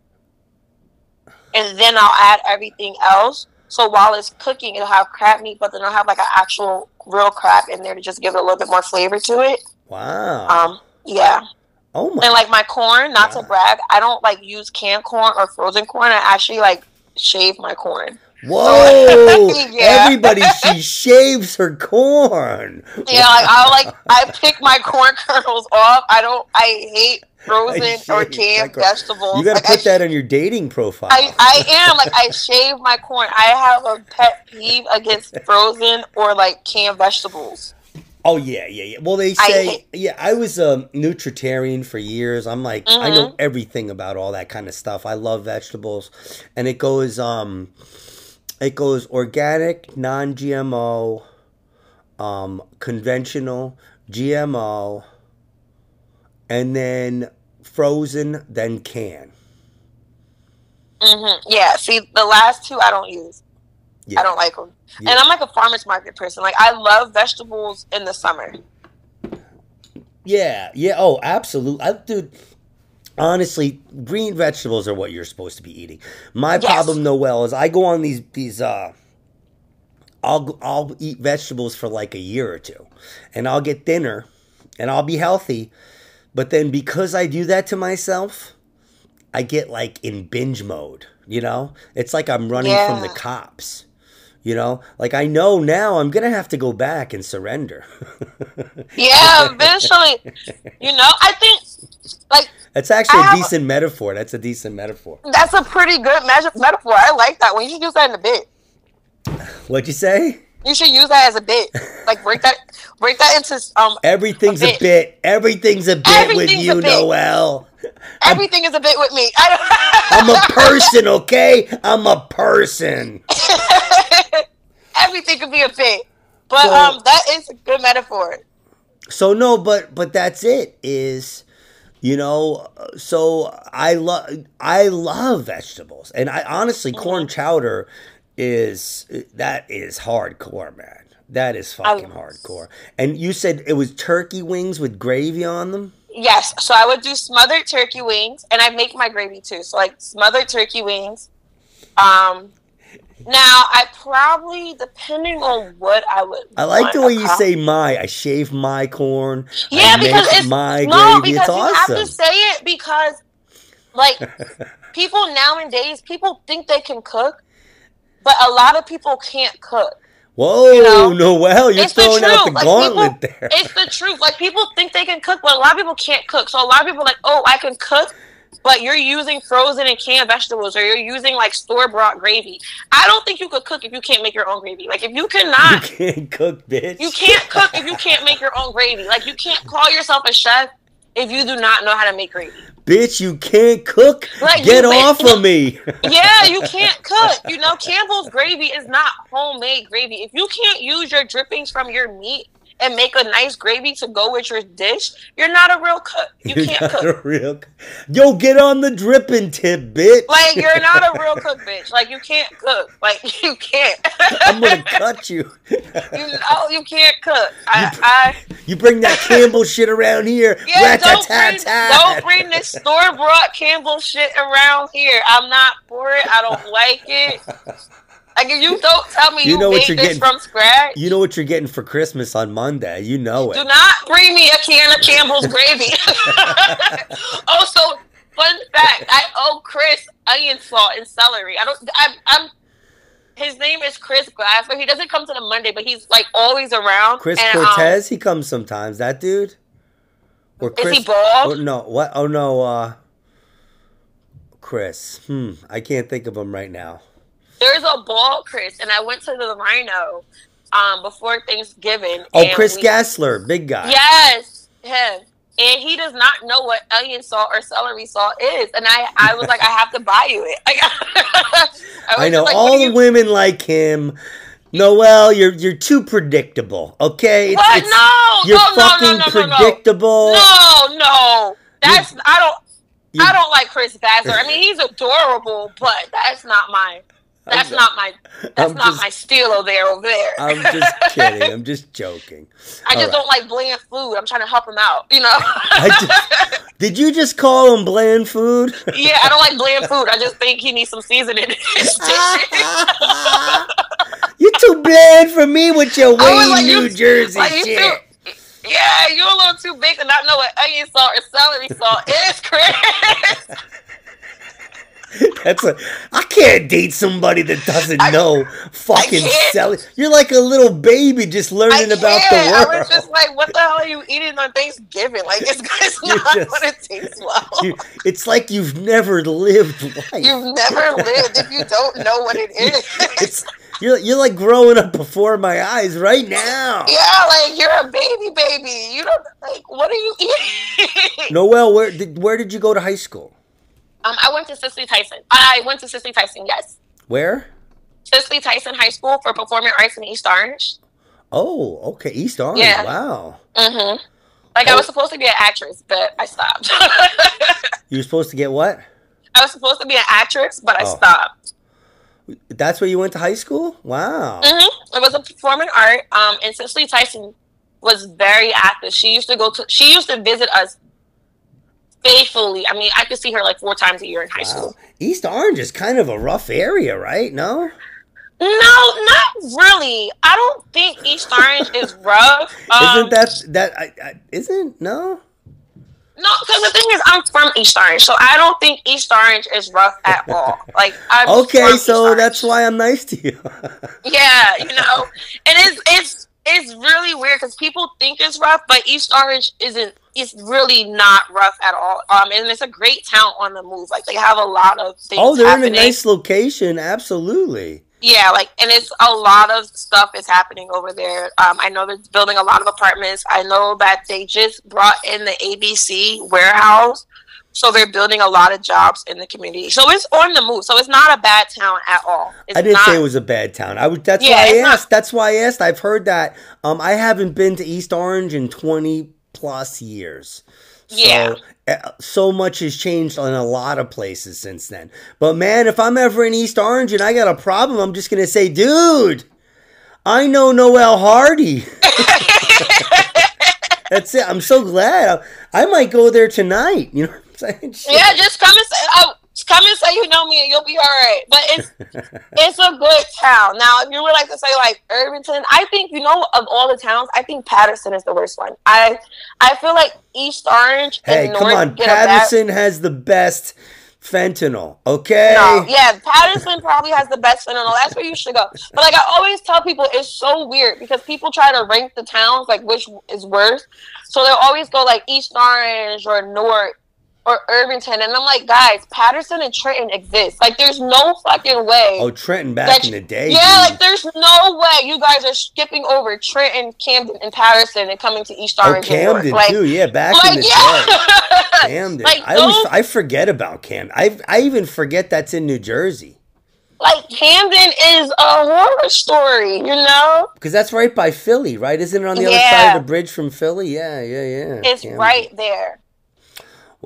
B: and then I'll add everything else. So while it's cooking, it'll have crab meat, but then I'll have like an actual real crab in there to just give it a little bit more flavor to it.
A: Wow.
B: Um, yeah.
A: oh my
B: And like my corn, not to brag, I don't like use canned corn or frozen corn. I actually like shave my corn.
A: Whoa! (laughs)
B: Yeah.
A: Everybody, she (laughs) shaves her corn.
B: Yeah, like I like I pick my corn (laughs) kernels off. I don't. I hate frozen
A: I
B: or canned vegetables.
A: You got
B: Like,
A: to
B: I
A: put that on your dating profile.
B: I, I am like I shave my corn. I have a pet peeve against frozen or like canned vegetables.
A: oh yeah, yeah, yeah. Well, they say
B: hate-
A: yeah. I was a nutritarian for years. I'm like I know
B: Mhm.
A: everything about all that kind of stuff. I love vegetables, and it goes um, it goes organic, non-GMO, um, conventional, GMO, and then frozen, then can.
B: Mm-hmm. Yeah. See, the last two I don't use.
A: Yeah.
B: I don't like them.
A: Yeah.
B: And I'm like a farmer's market person. Like I love vegetables in the summer.
A: Yeah, yeah. Oh, absolutely. I, dude, honestly, green vegetables are what you're supposed to be eating. My
B: Yes.
A: problem, Noel, is I go on these these uh I'll I'll eat vegetables for like a year or two. And I'll get thinner and I'll be healthy. But then because I do that to myself, I get like in binge mode, you know? It's like I'm running from the cops. You know, like I know now I'm gonna have to go back and surrender. (laughs)
B: Yeah, eventually. You know, I think like
A: That's actually
B: I
A: a
B: a-
A: decent metaphor. That's a decent metaphor.
B: that's a pretty good metaphor. I like that one. You should use that in a bit.
A: What'd you say?
B: You should use that as a bit. Like break that, break that into um.
A: Everything's a
B: bit.
A: bit. Everything's a bit with you,
B: a.
A: Noel.
B: Everything is a bit with me. I (laughs)
A: I'm a person, okay? I'm a person. (laughs)
B: Everything could be a bit, but
A: So-
B: um, that is a good metaphor.
A: So no, but but that's it. Is you know, so I love I love vegetables, and I honestly
B: Mm-hmm.
A: corn chowder is that is hardcore, man. That is fucking hardcore. And you said it was turkey wings with gravy on them.
B: Yes, so I would do smothered turkey wings, and I make my gravy too. So like smothered turkey wings. Um, now I probably, depending on what I would.
A: I like the way you
B: okay?
A: say my. I shave my corn.
B: Yeah,
A: I
B: because
A: make
B: it's
A: my
B: no,
A: gravy.
B: because
A: It's
B: you
A: awesome.
B: have to say it because, like, (laughs) people nowadays, people think they can cook, but a lot of people can't cook.
A: Whoa,
B: you know,
A: Noel, you're
B: it's the
A: throwing out the.
B: Like,
A: gauntlet
B: people-
A: there.
B: It's the truth. Like people think they can cook, but a lot of people can't cook. So a lot of people are like, oh, I can cook, but you're using frozen and canned vegetables, or you're using like store bought gravy. I don't think you could cook if you can't make your own gravy. Like if you cannot You
A: can't cook, bitch.
B: you can't cook if you can't make your own gravy. Like you can't call yourself a chef if you do not know how to make gravy.
A: Bitch, you can't cook.
B: Like,
A: Get
B: you
A: off of me. (laughs)
B: Yeah, you can't cook. You know, Campbell's gravy is not homemade gravy. If you can't use your drippings from your meat and make a nice gravy to go with your dish, you're not a real cook. You
A: You're
B: can't
A: not
B: cook.
A: a real. Yo, get on the dripping tip, bitch.
B: Like you're (laughs) not a real cook, bitch. Like you can't cook. Like (laughs) you can't.
A: I'm gonna (laughs) cut you.
B: you know you can't cook. I, I
A: You bring that Campbell shit around here.
B: yeah. Don't bring, don't bring this store bought Campbell shit around here. I'm not for it. I don't like it. Like if you don't tell me
A: You
B: you,
A: know what
B: made
A: you're
B: this
A: getting-
B: from scratch.
A: You know what you're getting for Christmas on Monday. You know it.
B: Do not bring me a can of Campbell's gravy. (laughs) also, fun fact: I owe Chris onion salt and celery. I don't. I'm. I'm his name is Chris Glass, but he doesn't come to the Monday, but he's like always around.
A: Chris
B: and, um,
A: Cortez, he comes sometimes. That dude. Or
B: Is
A: Chris.
B: he bald?
A: Oh, no. What? Oh no. Uh, Chris. Hmm. I can't think of him right now.
B: There's a ball, Chris, and I went to the Rhino um before Thanksgiving.
A: Oh, Chris
B: we-
A: Gassler, big guy.
B: Yes, him. And he does not know what onion salt or celery salt is. And I, I was like, I have to buy you it. (laughs) I,
A: I know
B: like,
A: all the women like him. Noel, you're you're too predictable. Okay, It's-
B: What?
A: it's-
B: No,
A: you're
B: no, no,
A: fucking
B: no, no, no, no.
A: predictable.
B: No, no. That's I don't I don't like Chris Bassler. I (laughs) mean he's adorable, but that's not my that's
A: I'm-
B: not my that's
A: I'm
B: not
A: just-
B: my steelo there over there.
A: I'm just (laughs) kidding. I'm just joking.
B: I just
A: right.
B: don't like bland food. I'm trying to help him out, you know. (laughs)
A: I Did you just call him bland food? (laughs)
B: yeah, I don't like bland food. I just think he needs some seasoning in his dishes.
A: You're too bland for me with your Wayne,
B: like,
A: New
B: you-
A: Jersey
B: like,
A: shit.
B: too- Yeah, you're a little too big to not know what onion salt or celery salt is, Chris. (laughs)
A: That's a. I can't date somebody that doesn't
B: I-
A: know fucking selling. You're like a little baby just learning about the
B: can't. I
A: world.
B: was just like, what the hell are you eating on Thanksgiving? Like, it's, (laughs) it's not
A: just-
B: what it tastes well.
A: You- it's like you've never lived life.
B: You've never lived if you don't know what it (laughs) is.
A: it's you're you're like growing up before my eyes right now.
B: yeah, like you're a baby, baby. You don't like. What are you eating?
A: Noel, where did where did you go to high school?
B: Um, I went to Cicely Tyson. I went to Cicely Tyson. Yes,
A: Where?
B: Cicely Tyson High School for Performing Arts in East Orange.
A: Oh, okay, East Orange.
B: Yeah.
A: Wow.
B: Mm-hmm. Like I
A: Oh.
B: was supposed to be an actress, but I stopped. (laughs)
A: You were supposed to get what?
B: I was supposed to be an actress, but I
A: Oh.
B: stopped.
A: That's where you went to high school? Wow.
B: hmm It was a performing art. Um, and Cicely Tyson was very active. She used to go to. She used to visit us faithfully. I mean, I could see her like four times a year in high
A: Wow.
B: school.
A: East Orange is kind of a rough area, right? No?
B: No, not really. I don't think East Orange is rough. Um,
A: isn't that that I, I, isn't no?
B: No, because the thing is, I'm from East Orange, so I don't think East Orange is rough at all. (laughs) Like, I'm
A: Okay, so that's why I'm nice to you. (laughs)
B: Yeah, you know, and it's it's it's really weird because people think it's rough, but East Orange isn't. It's really not rough at all. Um, and it's a great town on the move. Like they have a lot of things.
A: oh, they're
B: happening.
A: in a nice location. Absolutely.
B: Yeah, like, and it's a lot of stuff is happening over there. Um, I know they're building a lot of apartments. I know that they just brought in the ABC warehouse, so they're building a lot of jobs in the community. So it's on the move. So it's not a bad town at all. It's
A: I didn't
B: not,
A: say it was a bad town. I would. That's
B: Yeah,
A: why I
B: it's not-
A: asked. That's why I asked. I've heard that. Um, I haven't been to East Orange in twenty plus years. So,
B: Yeah.
A: uh, So much has changed in a lot of places since then. But man, if I'm ever in East Orange and I got a problem, I'm just gonna say, dude, I know Noel Hardy. (laughs) That's it. I'm so glad. I, I might go there tonight. You know what I'm saying? Shit.
B: Yeah, just come and say, oh, just come and say you know me, and you'll be all right. But it's (laughs) it's a good town. Now, if you would like to say like Irvington, I think you know of all the towns, I think Paterson is the worst one. I I feel like East Orange
A: Hey,
B: and
A: come
B: North
A: on. Paterson has the best fentanyl. Okay.
B: No, yeah, Paterson probably has the best fentanyl. That's where you should go. But like I always tell people, it's so weird because people try to rank the towns like which is worse. So they'll always go like East Orange or North or Irvington, and I'm like, guys, Paterson and Trenton exist. Like, there's no fucking way.
A: Oh, Trenton back in the day.
B: yeah,
A: dude.
B: like there's no way you guys are skipping over Trenton, Camden, and Paterson and coming to East
A: oh,
B: Orange. North.
A: Camden
B: like,
A: too. Yeah, back
B: like,
A: in the
B: yeah.
A: day. (laughs) Camden.
B: Like,
A: I always I forget about Camden. I I even forget that's in New Jersey
B: like Camden is a horror story, you know?
A: because that's right by Philly, right? Isn't it on the other side of the bridge from Philly? Yeah, yeah, yeah.
B: It's
A: Camden.
B: right there.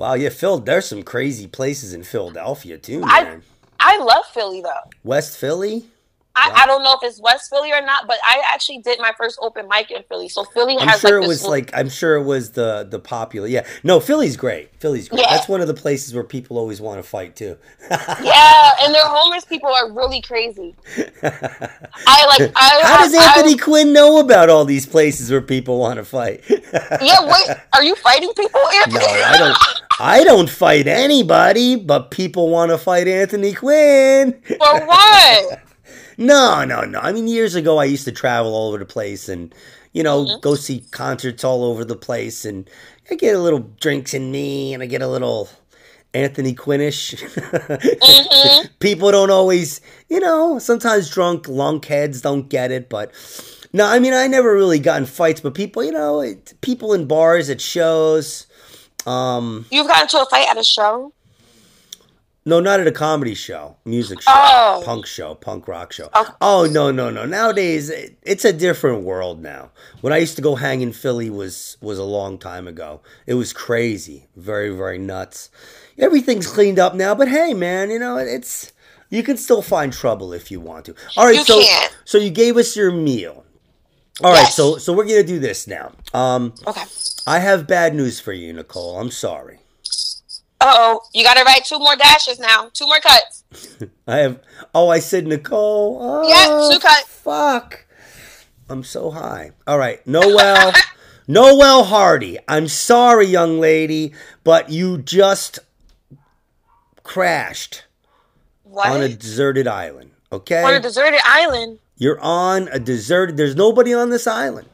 A: Wow, yeah, Phil. There's some crazy places in Philadelphia too,
B: I-
A: man.
B: I love Philly though.
A: West Philly.
B: I,
A: Wow.
B: I don't know if it's West Philly or not, but I actually did my first open mic in Philly. So Philly
A: I'm
B: has
A: sure
B: like
A: it was like I'm sure it was the the popular. Yeah, no, Philly's great. Philly's great.
B: Yeah.
A: That's one of the places where people always want to fight too. (laughs)
B: yeah, and their homeless people are really crazy. I like I (laughs)
A: How does
B: I-
A: Anthony Quinn know about all these places where people want to fight? (laughs)
B: yeah, wait, are you fighting people, Anthony?
A: No, I don't. I don't fight anybody, but people want to fight Anthony Quinn.
B: For what?
A: No, no, no. I mean, years ago, I used to travel all over the place and, you know,
B: Mm-hmm.
A: go see concerts all over the place, and I get a little drinks in me, and I get a little Anthony Quinnish.
B: Mm-hmm. (laughs)
A: People don't always, you know, sometimes drunk lunkheads don't get it, but. No, I mean I never really got in fights, but people, you know, it, people in bars at shows, um,
B: You've gotten into a fight at a show?
A: No, not at a comedy show, music show,
B: Oh.
A: punk show, punk rock show.
B: Okay.
A: Oh no, no, no! Nowadays, it, it's a different world now. When I used to go hang in Philly was was a long time ago. It was crazy, very, very nuts. Everything's cleaned up now, but hey, man, you know it's you can still find trouble if you want to. All right,
B: You
A: so
B: can.
A: so you gave us your meal. All right,
B: Yes.
A: so so we're gonna do this now. Um,
B: Okay.
A: I have bad news for you, Nicole. I'm sorry.
B: Uh oh, you got to write two more dashes now, two more cuts. (laughs)
A: I have. Oh, I said Nicole. Oh,
B: Yeah, two cut.
A: Fuck. I'm so high. All right, Noel. (laughs) Noel Hardy. I'm sorry, young lady, but you just crashed
B: What?
A: on a deserted island. Okay,
B: on a deserted island.
A: you're on a deserted. There's nobody on this island.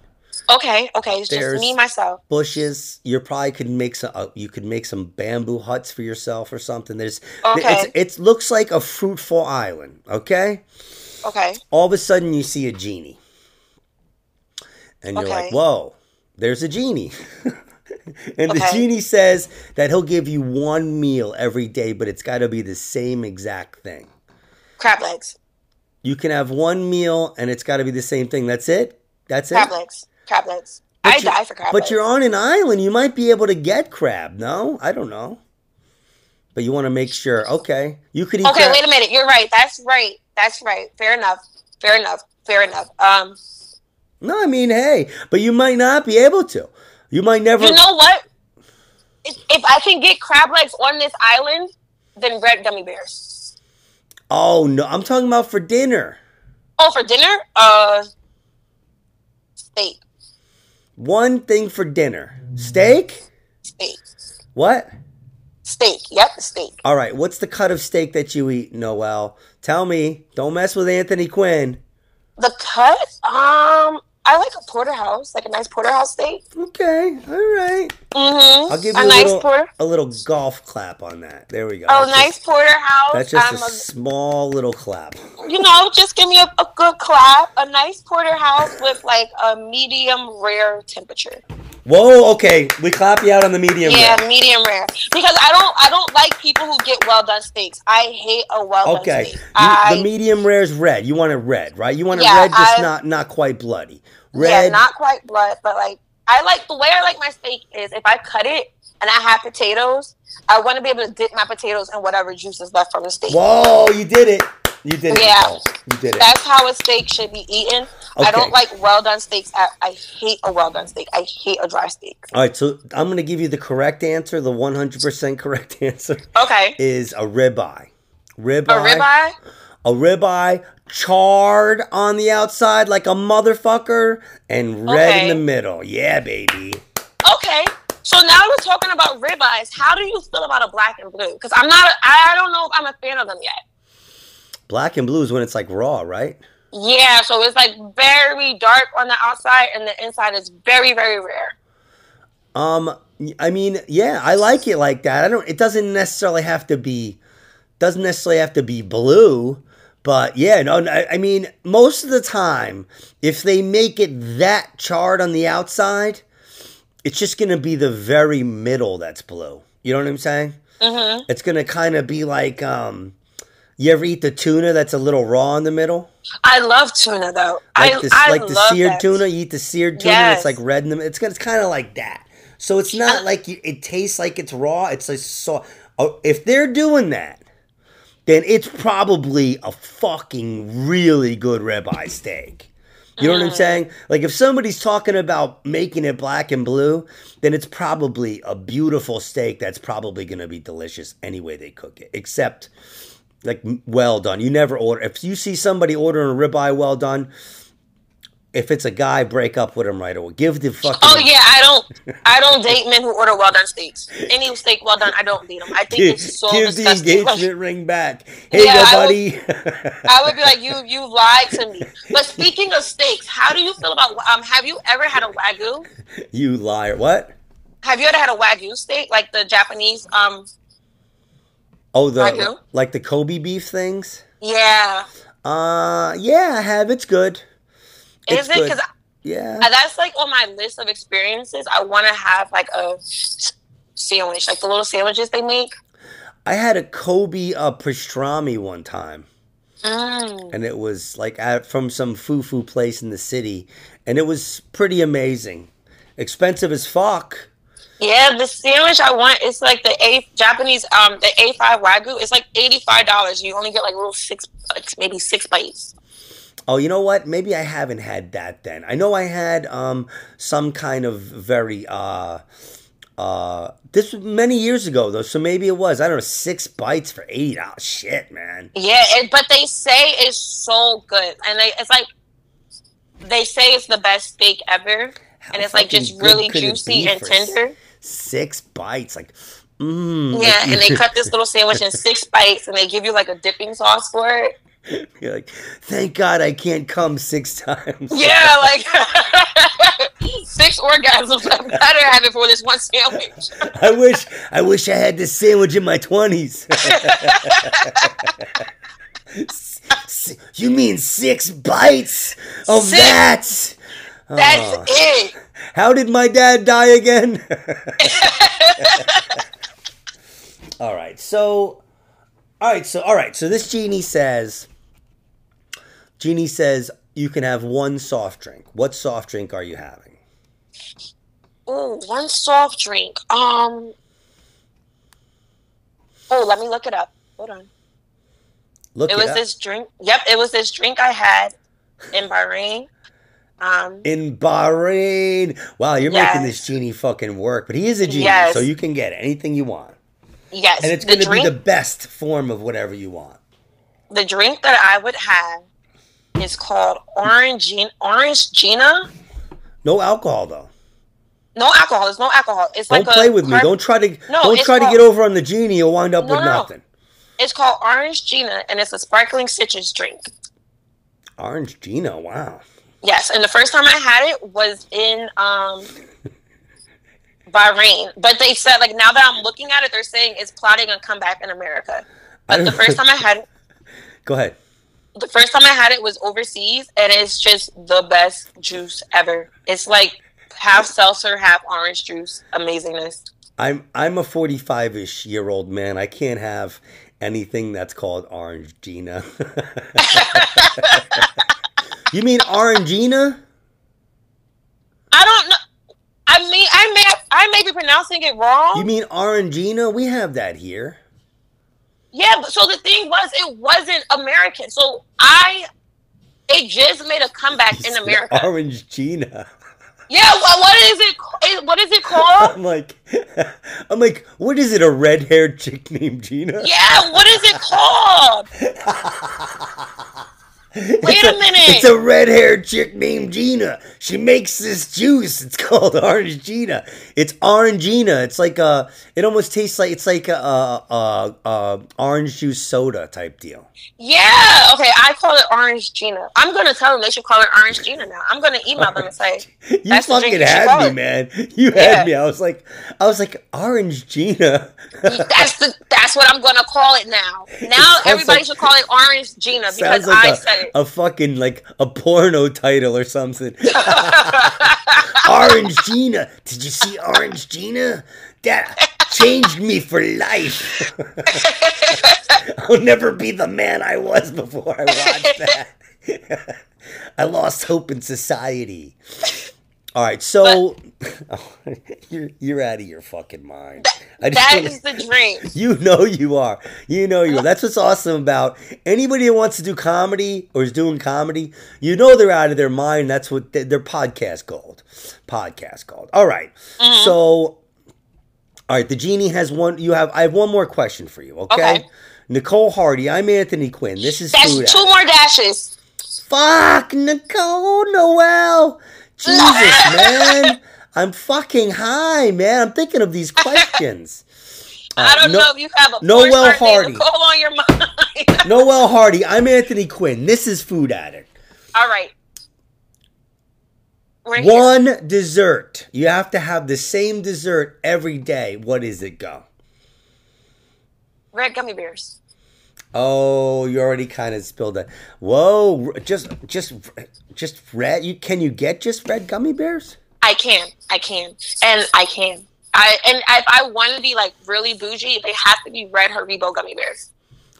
B: Okay, okay, it's
A: There's-
B: just me myself.
A: Bushes. You probably could make some. Uh, you could make some bamboo huts for yourself or something. There's.
B: Okay.
A: It's, it looks like a fruitful island. Okay.
B: Okay,
A: all of a sudden you see a genie. And you're like, whoa, there's a genie. (laughs) and the genie says that he'll give you one meal every day, but it's got to be the same exact thing.
B: crab legs,
A: You can have one meal and it's got to be the same thing. That's it? That's it?
B: crab legs, crab legs.
A: But
B: I die for crab legs.
A: But
B: legs.
A: you're on an island. You might be able to get crab. No? I don't know. But you want to make sure. Okay. You could eat
B: Okay,
A: crab.
B: wait a minute. You're right. That's right. That's right. Fair enough. Fair enough. Fair enough. Um,
A: No, I mean, hey, but you might not be able to. You might never.
B: you know what? If, if I can get crab legs on this island, then red gummy bears.
A: oh, no. I'm talking about for dinner.
B: Oh, for dinner? Uh, steak.
A: One thing for dinner. Steak?
B: Steak.
A: What?
B: Steak. Yep, steak.
A: All right. What's the cut of steak that you eat, Noel? Tell me. Don't mess with Anthony Quinn.
B: The cut? Um, I like a porterhouse, like a nice porterhouse steak.
A: Okay, all right.
B: Mm-hmm.
A: I'll give you
B: a
A: a,
B: nice
A: little,
B: porter.
A: a little golf clap on that. There we go.
B: Oh,
A: That's
B: nice
A: Just,
B: porterhouse.
A: that's just
B: um,
A: a small little clap.
B: you know, just give me a, a good clap. A nice porterhouse with like a medium rare temperature.
A: Whoa, okay. We clap you out on the medium.
B: Yeah,
A: rare.
B: medium rare. Because I don't, I don't like people who get well done steaks. I hate a well done
A: Okay.
B: steak.
A: You-
B: I,
A: the medium rare is red. You want it red, right? You want it
B: Yeah,
A: red, just
B: I-
A: not not quite bloody.
B: Yeah, not quite blood, but like I like the way I like my steak is if I cut it and I have potatoes, I want to be able to dip my potatoes in whatever juice is left from the steak.
A: Whoa, you did it. You did it.
B: Yeah.
A: You did it.
B: That's how a steak should be eaten. I don't like well done steaks. I, I hate a well done steak. I hate a dry steak.
A: All right, so I'm going to give you the correct answer. The 100% correct (laughs) answer
B: Okay.
A: is a ribeye. Ribeye.
B: A ribeye?
A: A ribeye charred on the outside like a motherfucker and red in the middle. Yeah, baby.
B: Okay. So now we're talking about ribeyes. How do you feel about a black and blue? Because I'm not. I I don't know if I'm a fan of them yet.
A: Black and blue is when it's like raw, right?
B: Yeah. So it's like very dark on the outside, and the inside is very very rare.
A: Um, I mean, yeah, I like it like that. I don't. It doesn't necessarily have to be. Doesn't necessarily have to be blue, but yeah, no. I, I mean, most of the time, if they make it that charred on the outside, it's just gonna be the very middle that's blue. You know what I'm saying?
B: hmm
A: It's gonna kind of be like, um, you ever eat the tuna that's a little raw in the middle?
B: I love tuna though.
A: like
B: I
A: the
B: I
A: like the seared
B: that.
A: tuna. You eat the seared tuna. and It's like red in the. It's it's kind of like that. So it's not like you, it tastes like it's raw. It's like so. Oh, if they're doing that, then it's probably a fucking really good ribeye steak. You know what I'm
B: Mm.
A: saying? Like if somebody's talking about making it black and blue, then it's probably a beautiful steak that's probably going to be delicious any way they cook it. Except like well done. You never order if you see somebody ordering a ribeye well done, if it's a guy, break up with him right away. Give the fucking
B: Oh yeah, I don't. (laughs) I don't date men who order well done steaks. Any steak well done, I don't date them. I think
A: give,
B: it's so
A: give the
B: disgusting. (laughs)
A: engagement ring back. Hey,
B: Yeah,
A: go,
B: I
A: buddy. (laughs)
B: I would be like, you you lied to me. But speaking of steaks, how do you feel about um? Have you ever had a wagyu?
A: you liar. What?
B: Have you ever had a wagyu steak, like the Japanese? Um,
A: Oh, the
B: Wagyu?
A: like the Kobe beef things.
B: yeah.
A: Uh, yeah, I have. It's good.
B: Is
A: It's
B: it? Because
A: Yeah.
B: that's like on my list of experiences. I want to have like a sandwich, like the little sandwiches they make.
A: I had a Kobe uh, pastrami one time.
B: Mm.
A: and it was like at, from some foo-foo place in the city and it was pretty amazing expensive as fuck
B: Yeah, the sandwich I want is like the A Japanese um the A five wagyu. It's like eighty five dollars. You only get like little six, like maybe six bites.
A: Oh you know what? Maybe i haven't had that then. I know i had um some kind of very uh uh this was many years ago though so maybe it was. I don't know six bites for eight. Dollars shit man.
B: Yeah, it, but they say it's so good, and they, it's like they say it's the best steak ever,
A: How
B: and it's like just really juicy and tender.
A: six bites like mm,
B: Yeah,
A: like- (laughs)
B: and they cut this little sandwich in six bites, and they give you like a dipping sauce for it. (laughs)
A: you're like thank god i can't come six times
B: Yeah, like (laughs) six orgasms. I better have it for this one sandwich. (laughs)
A: I wish I wish I had this sandwich in my twenties. you mean six bites of
B: Six.
A: that?
B: That's
A: Oh.
B: it.
A: How did my dad die again? all right, so all right, so all right, so this genie says Genie says you can have one soft drink. What soft drink are you having?
B: Ooh, one soft drink. Um. Oh, let me look it up. Hold on.
A: Look
B: it
A: it
B: was
A: up.
B: this drink. Yep, it was this drink I had in Bahrain. Um,
A: in Bahrain. Wow, you're making this genie fucking work. But he is a genie,
B: Yes.
A: so you can get anything you want.
B: yes,
A: And it's going to be the best form of whatever you want.
B: the drink that I would have is called Orange Orange Gina.
A: No alcohol though.
B: No alcohol. There's no alcohol. It's
A: Don't
B: like
A: play with me. Don't try to
B: No,
A: don't try to get over on the genie. You'll wind up
B: No,
A: with
B: no, no.
A: nothing.
B: It's called Orange Gina, and it's a sparkling citrus drink.
A: Orange Gina. wow.
B: Yes, and the first time I had it was in um, (laughs) Bahrain. But they said like now that I'm looking at it, they're saying it's plotting a comeback in America. But the first time I had it, (laughs)
A: Go ahead.
B: The first time I had it was overseas, and it's just the best juice ever. It's like half seltzer, half orange juice. Amazingness.
A: I'm I'm a 45ish year old man. I can't have anything that's called Orangina. (laughs) you mean Orangina?
B: I don't know. I mean, I may I may be pronouncing it wrong.
A: You mean Orangina? We have that here.
B: Yeah, but so the thing was, it wasn't American. So I, it just made a comeback in America.
A: Orange Gina.
B: Yeah, what, what is it? What is it (laughs) called?
A: I'm like, (laughs) I'm like, what is it? A red-haired chick named Gina?
B: Yeah, what is it called? (laughs) Wait a minute.
A: It's a red-haired chick named Gina. She makes this juice. It's (laughs) called Orange Gina. It's Orangina. It's like a. It almost tastes like it's like a, a, a, a orange juice soda type deal.
B: Yeah, okay, I call it Orange Gina. I'm gonna tell them they should call it Orange Gina now. I'm gonna email them and say (laughs)
A: You fucking had me,
B: it.
A: man. You
B: Yeah.
A: had me. I was like, I was like, Orange Gina.
B: that's the that's what I'm gonna call it now. (laughs) Now everybody
A: like-
B: should call it Orange Gina because
A: like
B: I
A: a,
B: said it.
A: A fucking like a porno title or something. (laughs) Orange Gina. Did you see Orange Gina? That changed me for life. (laughs) I'll never be the man I was before I watched (laughs) that. I lost hope in society. All right, so oh, (laughs) you're you're out of your fucking mind. (laughs) I just
B: That is the (laughs) dream.
A: you know you are. You know you are. That's what's awesome about anybody who wants to do comedy or is doing comedy. You know they're out of their mind. That's what they- they're podcast gold. Podcast gold. All right.
B: Mm-hmm.
A: So, all right. The genie has one. You have. I have one more question for you. Okay.
B: Okay.
A: Nicole Hardy. I'm Anthony Quinn. This is
B: That's two
A: Addict.
B: more dashes.
A: Fuck Nicole Noel. Jesus, man. I'm fucking high, man. I'm thinking of these questions. (laughs)
B: I don't
A: Uh, no-
B: know if you have a
A: Noel
B: porn star named
A: Hardy.
B: Nicole on your mind. (laughs)
A: Noel Hardy. I'm Anthony Quinn. This is Food Addict.
B: All right. We're here.
A: One dessert. You have to have the same dessert every day. What is it, go?
B: Red gummy bears.
A: Oh, you already kind of spilled that. Whoa, just, just, just red. You can you get just red gummy bears?
B: I can. I can. And I can. I and if I want to be like really bougie, they have to be red Haribo gummy bears.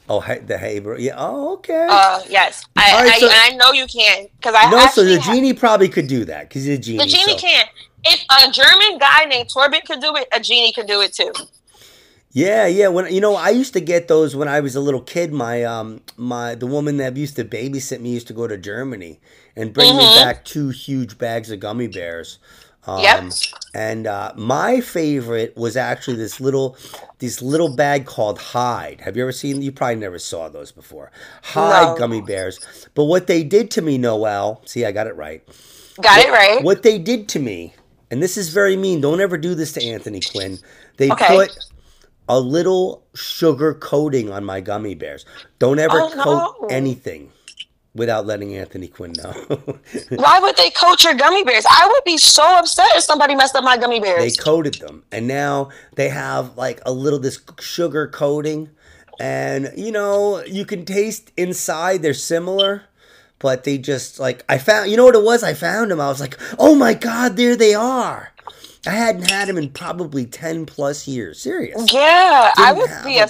A: Oh, hey, the hey. Yeah. Oh, okay.
B: Uh, yes. I
A: All right,
B: I,
A: so-
B: and I know you can because I
A: no, so the genie probably could do that because he's a genie.
B: the genie
A: so-
B: can. If a German guy named Torben could do it, a genie can do it too.
A: Yeah, yeah. When you know, I used to get those when I was a little kid. My um, my the woman that used to babysit me used to go to Germany and bring me
B: Mhm.
A: back two huge bags of gummy bears. Um,
B: Yep.
A: And uh, my favorite was actually this little, this little bag called Hyde. Have you ever seen? You probably never saw those before. Hyde
B: No.
A: gummy bears. But what they did to me, Noel. See, I got it right.
B: Got it right.
A: What they did to me, and this is very mean. Don't ever do this to Anthony Quinn. They
B: Okay.
A: put a little sugar coating on my gummy bears. Don't ever
B: Oh,
A: coat
B: no.
A: anything without letting Anthony Quinn know. (laughs)
B: Why would they coat your gummy bears? I would be so upset if somebody messed up my gummy bears.
A: they coated them, and now they have like a little this sugar coating, and you know you can taste inside. They're similar. But they just like I found, you know what it was? I found them. I was like, "Oh my god, there they are!" I hadn't had them in probably ten plus years. Serious.
B: yeah, I
A: Didn't
B: would be
A: them.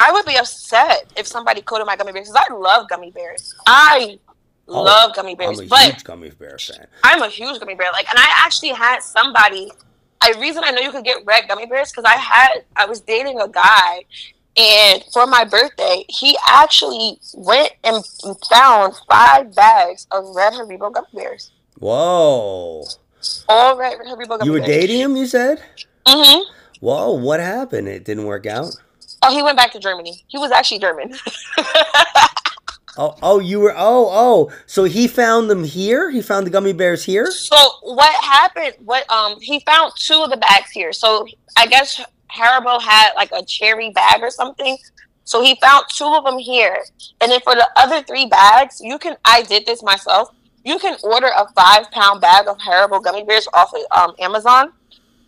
B: I would be upset if somebody coated my gummy bears because I love gummy bears. I
A: Oh,
B: love gummy bears,
A: I'm a
B: but
A: huge gummy bear fan.
B: I'm a huge gummy bear. Like, and I actually had somebody. A reason I know you could get red gummy bears because I had I was dating a guy, and for my birthday, he actually went and found five bags of red Haribo gummy bears.
A: Whoa!
B: All red Haribo gummy
A: You were
B: bears.
A: dating him? You said?
B: Mm-hmm.
A: Whoa! What happened? It didn't work out.
B: Oh, he went back to Germany. He was actually German. (laughs)
A: Oh, oh, you were. Oh, oh. So he found them here. He found the gummy bears here.
B: So what happened? What um he found two of the bags here. So I guess Haribo had like a cherry bag or something. So he found two of them here, and then for the other three bags, you can. I did this myself. you can order a five pound bag of Haribo gummy bears off of um, Amazon.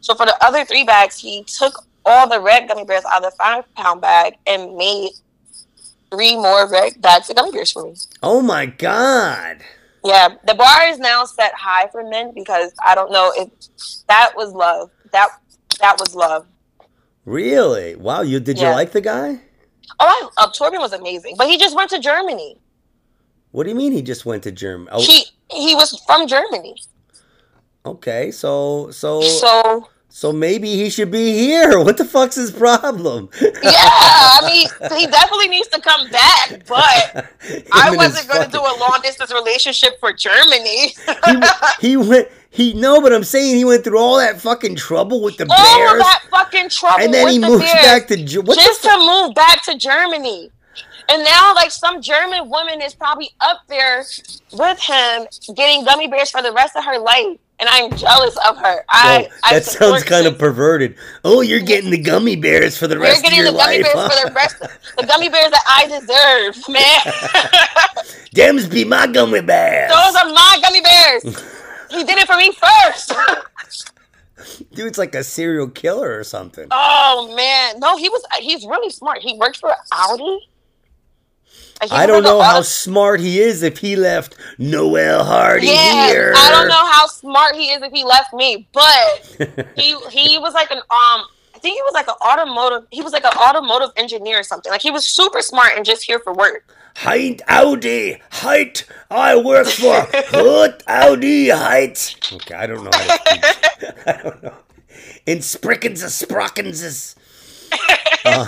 B: So for the other three bags, he took all the red gummy bears out of the five pound bag and made three more red bags of gummy bears for me.
A: Oh my god.
B: Yeah, the bar is now set high for men because I don't know if that was love. That that was love.
A: Really? Wow. You did you like the guy?
B: Oh, I, uh, Torben was amazing, but he just went to Germany.
A: What do you mean he just went to Germany? Oh,
B: He he was from Germany,
A: okay. So so so
B: so
A: maybe he should be here. (laughs) What the fuck's his problem? (laughs)
B: yeah. I mean, he definitely needs to come back, but (laughs) I wasn't going to do a long distance relationship for Germany.
A: he, he went. He no, but I'm saying he went through all that fucking trouble with the
B: All of
A: Bears,
B: that fucking trouble,
A: and then
B: with
A: he
B: the
A: moves
B: Bears.
A: back to what
B: just to move back to Germany. And now, like, some German woman is probably up there with him getting gummy bears for the rest of her life. And I'm jealous of her. I,
A: Whoa,
B: I
A: that
B: support
A: sounds kind of perverted. Oh, you're getting the gummy bears for the
B: You're
A: rest of your life.
B: You're getting the gummy
A: life.
B: bears
A: huh?
B: for the rest the gummy bears that I deserve, (laughs) man. (laughs)
A: Dems be my gummy bears.
B: Those are my gummy bears. (laughs) He did it for me first.
A: Dude's like a serial killer or something.
B: oh man. No, he was he's really smart. He worked for Audi.
A: I don't know how
B: auto-
A: smart he is if he left Noel Hardy
B: Yeah,
A: here.
B: I don't know how smart he is if he left me, but (laughs) he he was like an um I think he was like an automotive he was like an automotive engineer or something. Like he was super smart and just here for work.
A: Heit Audi, Heit, I work for (laughs) Hut Audi Heit. Okay, I don't know how to speak. (laughs) I don't know. In Sprickens Sprockenses. Uh,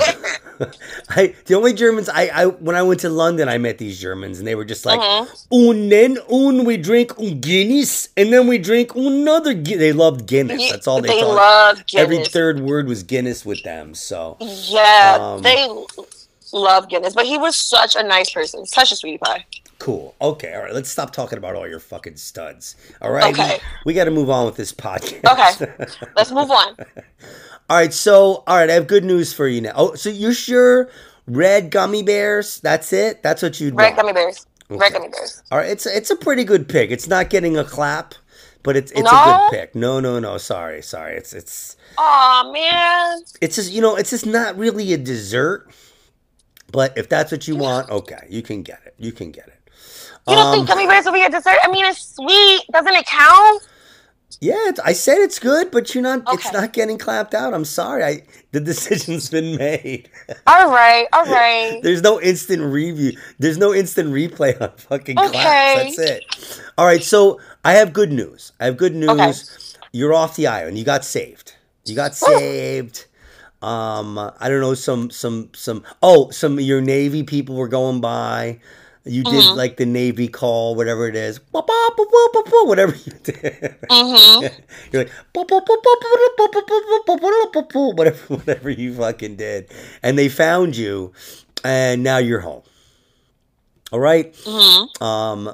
A: (laughs) I, the only Germans I, I when I went to London I met these Germans and they were just like
B: Mhm.
A: und then un we drink un Guinness and then we drink another Guinness. They loved Guinness. That's all they,
B: they
A: talked.
B: love
A: Every third word was Guinness with them. So
B: yeah,
A: Um,
B: they love Guinness, but he was such a nice person, such a sweetie pie.
A: Cool. Okay. All right. Let's stop talking about all your fucking studs. All right.
B: Okay.
A: We, got to move on with this podcast.
B: Okay. (laughs) Let's move on.
A: All right. So, all right. I have good news for you now. Oh, so you're sure red gummy bears? That's it. That's what you'd
B: Red
A: want.
B: gummy bears.
A: Okay.
B: Red gummy bears.
A: All right. It's it's a pretty good pick. It's not getting a clap, but it's it's a good pick. No, no, no. Sorry, sorry. It's it's
B: Oh man.
A: it's just you know it's just not really a dessert. But if that's what you want, okay, you can get it. You can get it.
B: You don't
A: Um,
B: think gummy bears will be a dessert? I mean it's sweet. Doesn't it count?
A: Yeah, it's, I said it's good, but you're not. It's not getting clapped out. I'm sorry. I the (laughs) decision's been made. (laughs)
B: All right, all right.
A: There's no instant review. There's no instant replay on fucking
B: Okay.
A: claps. That's it. All right, so I have good news. I have good news.
B: Okay.
A: You're off the island. You got saved. You got saved. Um, I don't know some some some. Oh, some of your Navy people were going by. You did
B: Mhm.
A: like the Navy call, whatever it is, whatever you did.
B: Mm-hmm.
A: You're like whatever, whatever you fucking did, and they found you, and now you're home. All right.
B: Mm-hmm.
A: Um,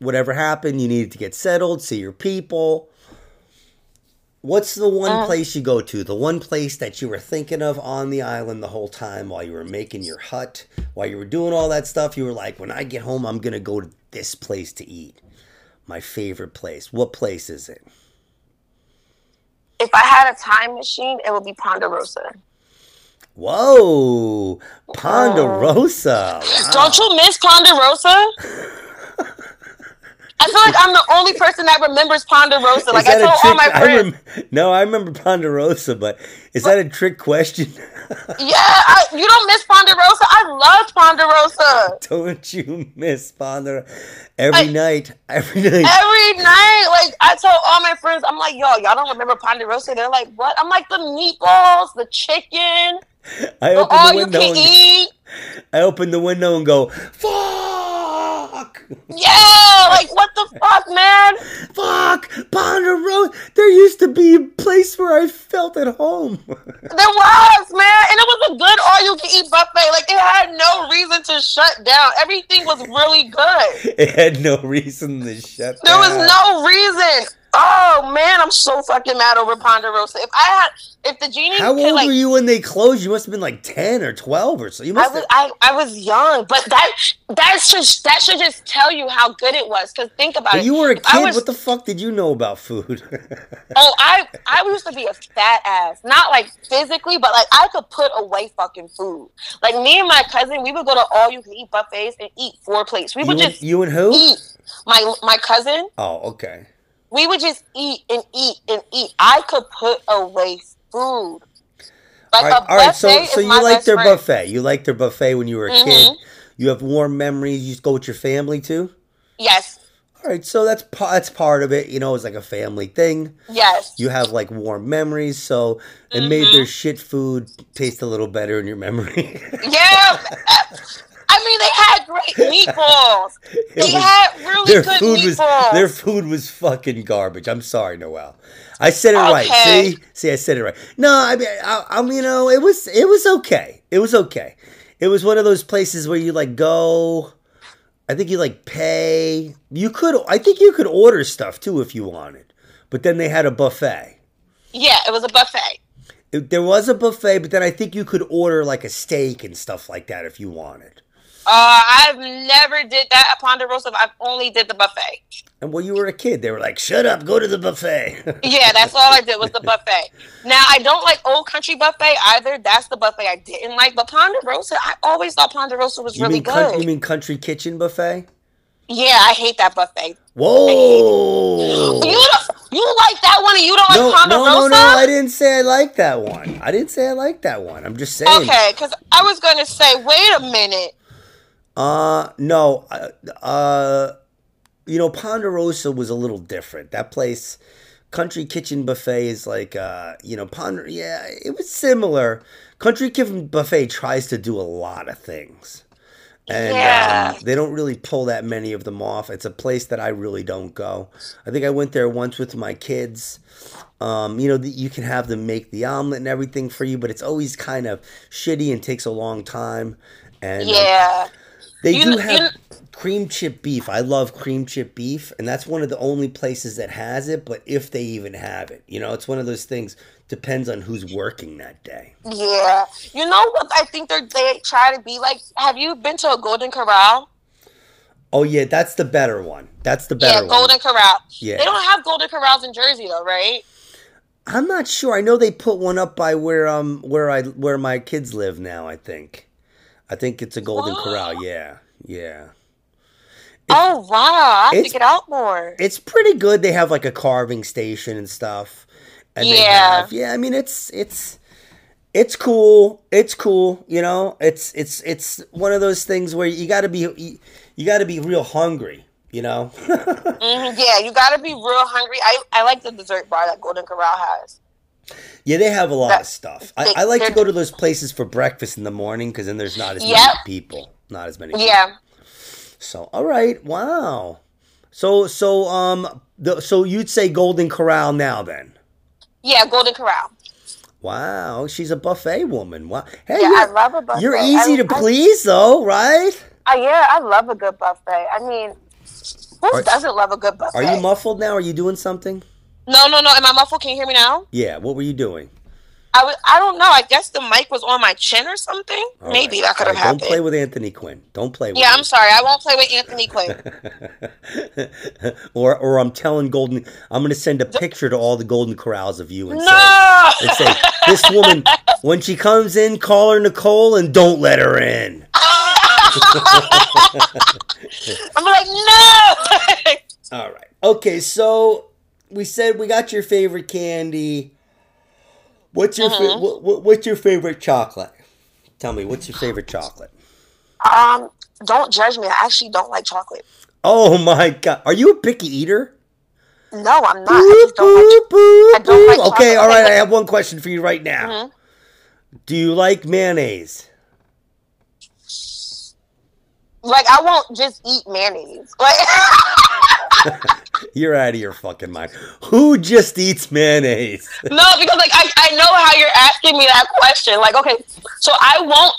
A: whatever happened, you needed to get settled, see your people. What's the one
B: Uh.
A: place you go to? The one place that you were thinking of on the island the whole time while you were making your hut, while you were doing all that stuff. You were like, when I get home, I'm gonna go to this place to eat. My favorite place. What place is it?
B: If I had a time machine, it would be Ponderosa.
A: Whoa, Ponderosa. Wow. (laughs)
B: Don't you miss Ponderosa? (laughs) I feel like I'm the only person that remembers Ponderosa. Like I told all
A: trick-
B: my
A: I
B: friends.
A: rem- no, I remember Ponderosa, but is that a trick question? (laughs)
B: yeah, I, you don't miss Ponderosa. I loved Ponderosa.
A: Don't you miss Ponderosa every
B: I-
A: night? Every night.
B: Every night, like I told all my friends, I'm like, yo, y'all don't remember Ponderosa? They're like, what? I'm like, the meatballs, the chicken,
A: I
B: the
A: open
B: all
A: the
B: you
A: window.
B: can
A: And,
B: eat.
A: I open the window and go, "Fuck,
B: Yeah, like what the fuck, man?
A: fuck, Ponderosa." There used to be a place where I felt at home. (laughs)
B: There was, man, and it was a good all you can eat buffet. Like it had no reason to shut down. Everything was really good.
A: it had no reason to shut. Down.
B: There was no reason. Oh man, I'm so fucking mad over Ponderosa. If I had, if the genie,
A: How
B: could,
A: old
B: like,
A: were you when they closed? You must have been like ten or twelve or so. You
B: I
A: must.
B: was,
A: Have,
B: I, I was young, but that that should that should just tell you how good it was. Because think about it.
A: you were a kid.
B: was-
A: what the fuck did you know about food? (laughs)
B: Oh, I I used to be a fat ass. Not like physically, but like I could put away fucking food. Like me and my cousin, we would go to all you can eat buffets and eat four plates. We
A: you,
B: would
A: and,
B: just
A: you and who?
B: eat. My my cousin,
A: Oh, okay.
B: We would just eat and eat and eat. I could put away food. Like
A: all right,
B: a
A: all right. So, so you
B: like
A: their
B: friend.
A: buffet. You like their buffet when you were a
B: Mhm.
A: kid. You have warm memories. You just go with your family too.
B: Yes,
A: All right, so that's that's part of it. You know, it's like a family thing.
B: yes.
A: You have like warm memories, so it made
B: Mm-hmm.
A: their shit food taste a little better in your memory. (laughs)
B: Yeah. (laughs) I mean, they had great (laughs) meatballs. They
A: was-
B: had really
A: their
B: good
A: food was their food was fucking garbage. I'm sorry, Noel. I said it
B: Okay.
A: right. See, see, I said it right. No, I mean, I, I mean, you know, it was it was okay. It was okay. It was one of those places where you like go. I think you like pay. You could. I think you could order stuff too if you wanted, but then they had a buffet.
B: Yeah, it was a buffet.
A: It- there was a buffet, but then I think you could order like a steak and stuff like that if you wanted.
B: Uh, I've never did that at Ponderosa. I've only did the buffet.
A: And when you were a kid, they were like, "Shut up, go to the buffet." (laughs)
B: Yeah, that's all I did was the buffet. Now I don't like Old Country buffet either. That's the buffet I didn't like. But Ponderosa, I always thought Ponderosa was
A: you
B: really good.
A: you mean country kitchen buffet?
B: yeah, I hate that buffet.
A: Whoa!
B: You you like that one and you don't
A: no,
B: like
A: no, no, no! I didn't say I like that one. I didn't say I like that one. I'm just saying.
B: Okay, because I was gonna say, wait a minute.
A: Uh, no. Uh, uh, you know, Ponderosa was a little different. That place, Country Kitchen Buffet, is like, uh, you know, Ponder. Yeah, it was similar. Country Kitchen Buffet tries to do a lot of things. And
B: Yeah.
A: um, they don't really pull that many of them off. It's a place that I really don't go. I think I went there once with my kids. Um, you know, the, you can have them make the omelet and everything for you, but it's always kind of shitty and takes a long time. And um,
B: Yeah.
A: They
B: You
A: do
B: kn-
A: have
B: you
A: cream chip beef. I love cream chip beef, and that's one of the only places that has it. But if they even have it, you know, it's one of those things. Depends on who's working that day.
B: Yeah. You know what I think they they try to be like? Have you been to a Golden Corral?
A: Oh yeah, that's the better one. That's the better
B: yeah,
A: one.
B: Golden Corral.
A: Yeah.
B: They don't have Golden Corrals in Jersey though, right?
A: I'm not sure. I know they put one up by where um where I where my kids live now. I think. I think it's a Golden. Corral. Yeah, yeah.
B: oh wow, I have to get out more.
A: It's pretty good. They have like a carving station and stuff. And they
B: Yeah.
A: have, yeah. I mean, it's it's it's cool. It's cool. You know, it's it's it's one of those things where you got to be you, you got to be real hungry. You know. (laughs)
B: Mhm, yeah, you got to be real hungry. I I like the dessert bar that Golden Corral has.
A: Yeah, they have a lot
B: That-
A: of stuff. I,
B: they-
A: I like to go to those places for breakfast in the morning because then there's not as many people. Not as many. people.
B: Yeah.
A: So all right, wow. So so um the, so you'd say Golden Corral now then?
B: Yeah, Golden Corral.
A: Wow, she's a buffet woman. Wow. Hey,
B: Yeah, I love a buffet.
A: you're easy
B: I-
A: to
B: I-
A: please though, right?
B: Uh, yeah, I love a good buffet. I mean, who
A: Are-
B: doesn't love a good buffet?
A: Are you muffled now? Are you doing something?
B: No, no, no. Am I muffled? Can you hear me now?
A: Yeah. What were you doing?
B: I was. I don't know. I guess the mic was on my chin or something.
A: All
B: Maybe
A: right,
B: that could have
A: right,
B: happened.
A: Don't play with Anthony Quinn. Don't play with
B: yeah,
A: him.
B: I'm sorry. I won't play with Anthony Quinn. (laughs)
A: or or I'm telling Golden I'm gonna send a picture to all the Golden Corrals of you and say and say (laughs) this woman when she comes in, call her Nicole and don't let her in. (laughs)
B: I'm like no.
A: All right. Okay, so we said we got your favorite candy. What's your fa-
B: Mhm.
A: what, what, what's your favorite chocolate? Tell me, what's your favorite chocolate?
B: um, don't judge me. I actually don't like chocolate.
A: Oh my god, are you a picky eater?
B: No, I'm not. I just don't like.
A: Boop, boop,
B: I don't like.
A: Okay, all right. I have one question for you right now.
B: Mhm.
A: Do you like mayonnaise?
B: Like I won't just eat mayonnaise. Like (laughs) (laughs)
A: You're out of your fucking mind. Who just eats mayonnaise? (laughs)
B: no, because like I, I know how you're asking me that question. Like okay, so I won't.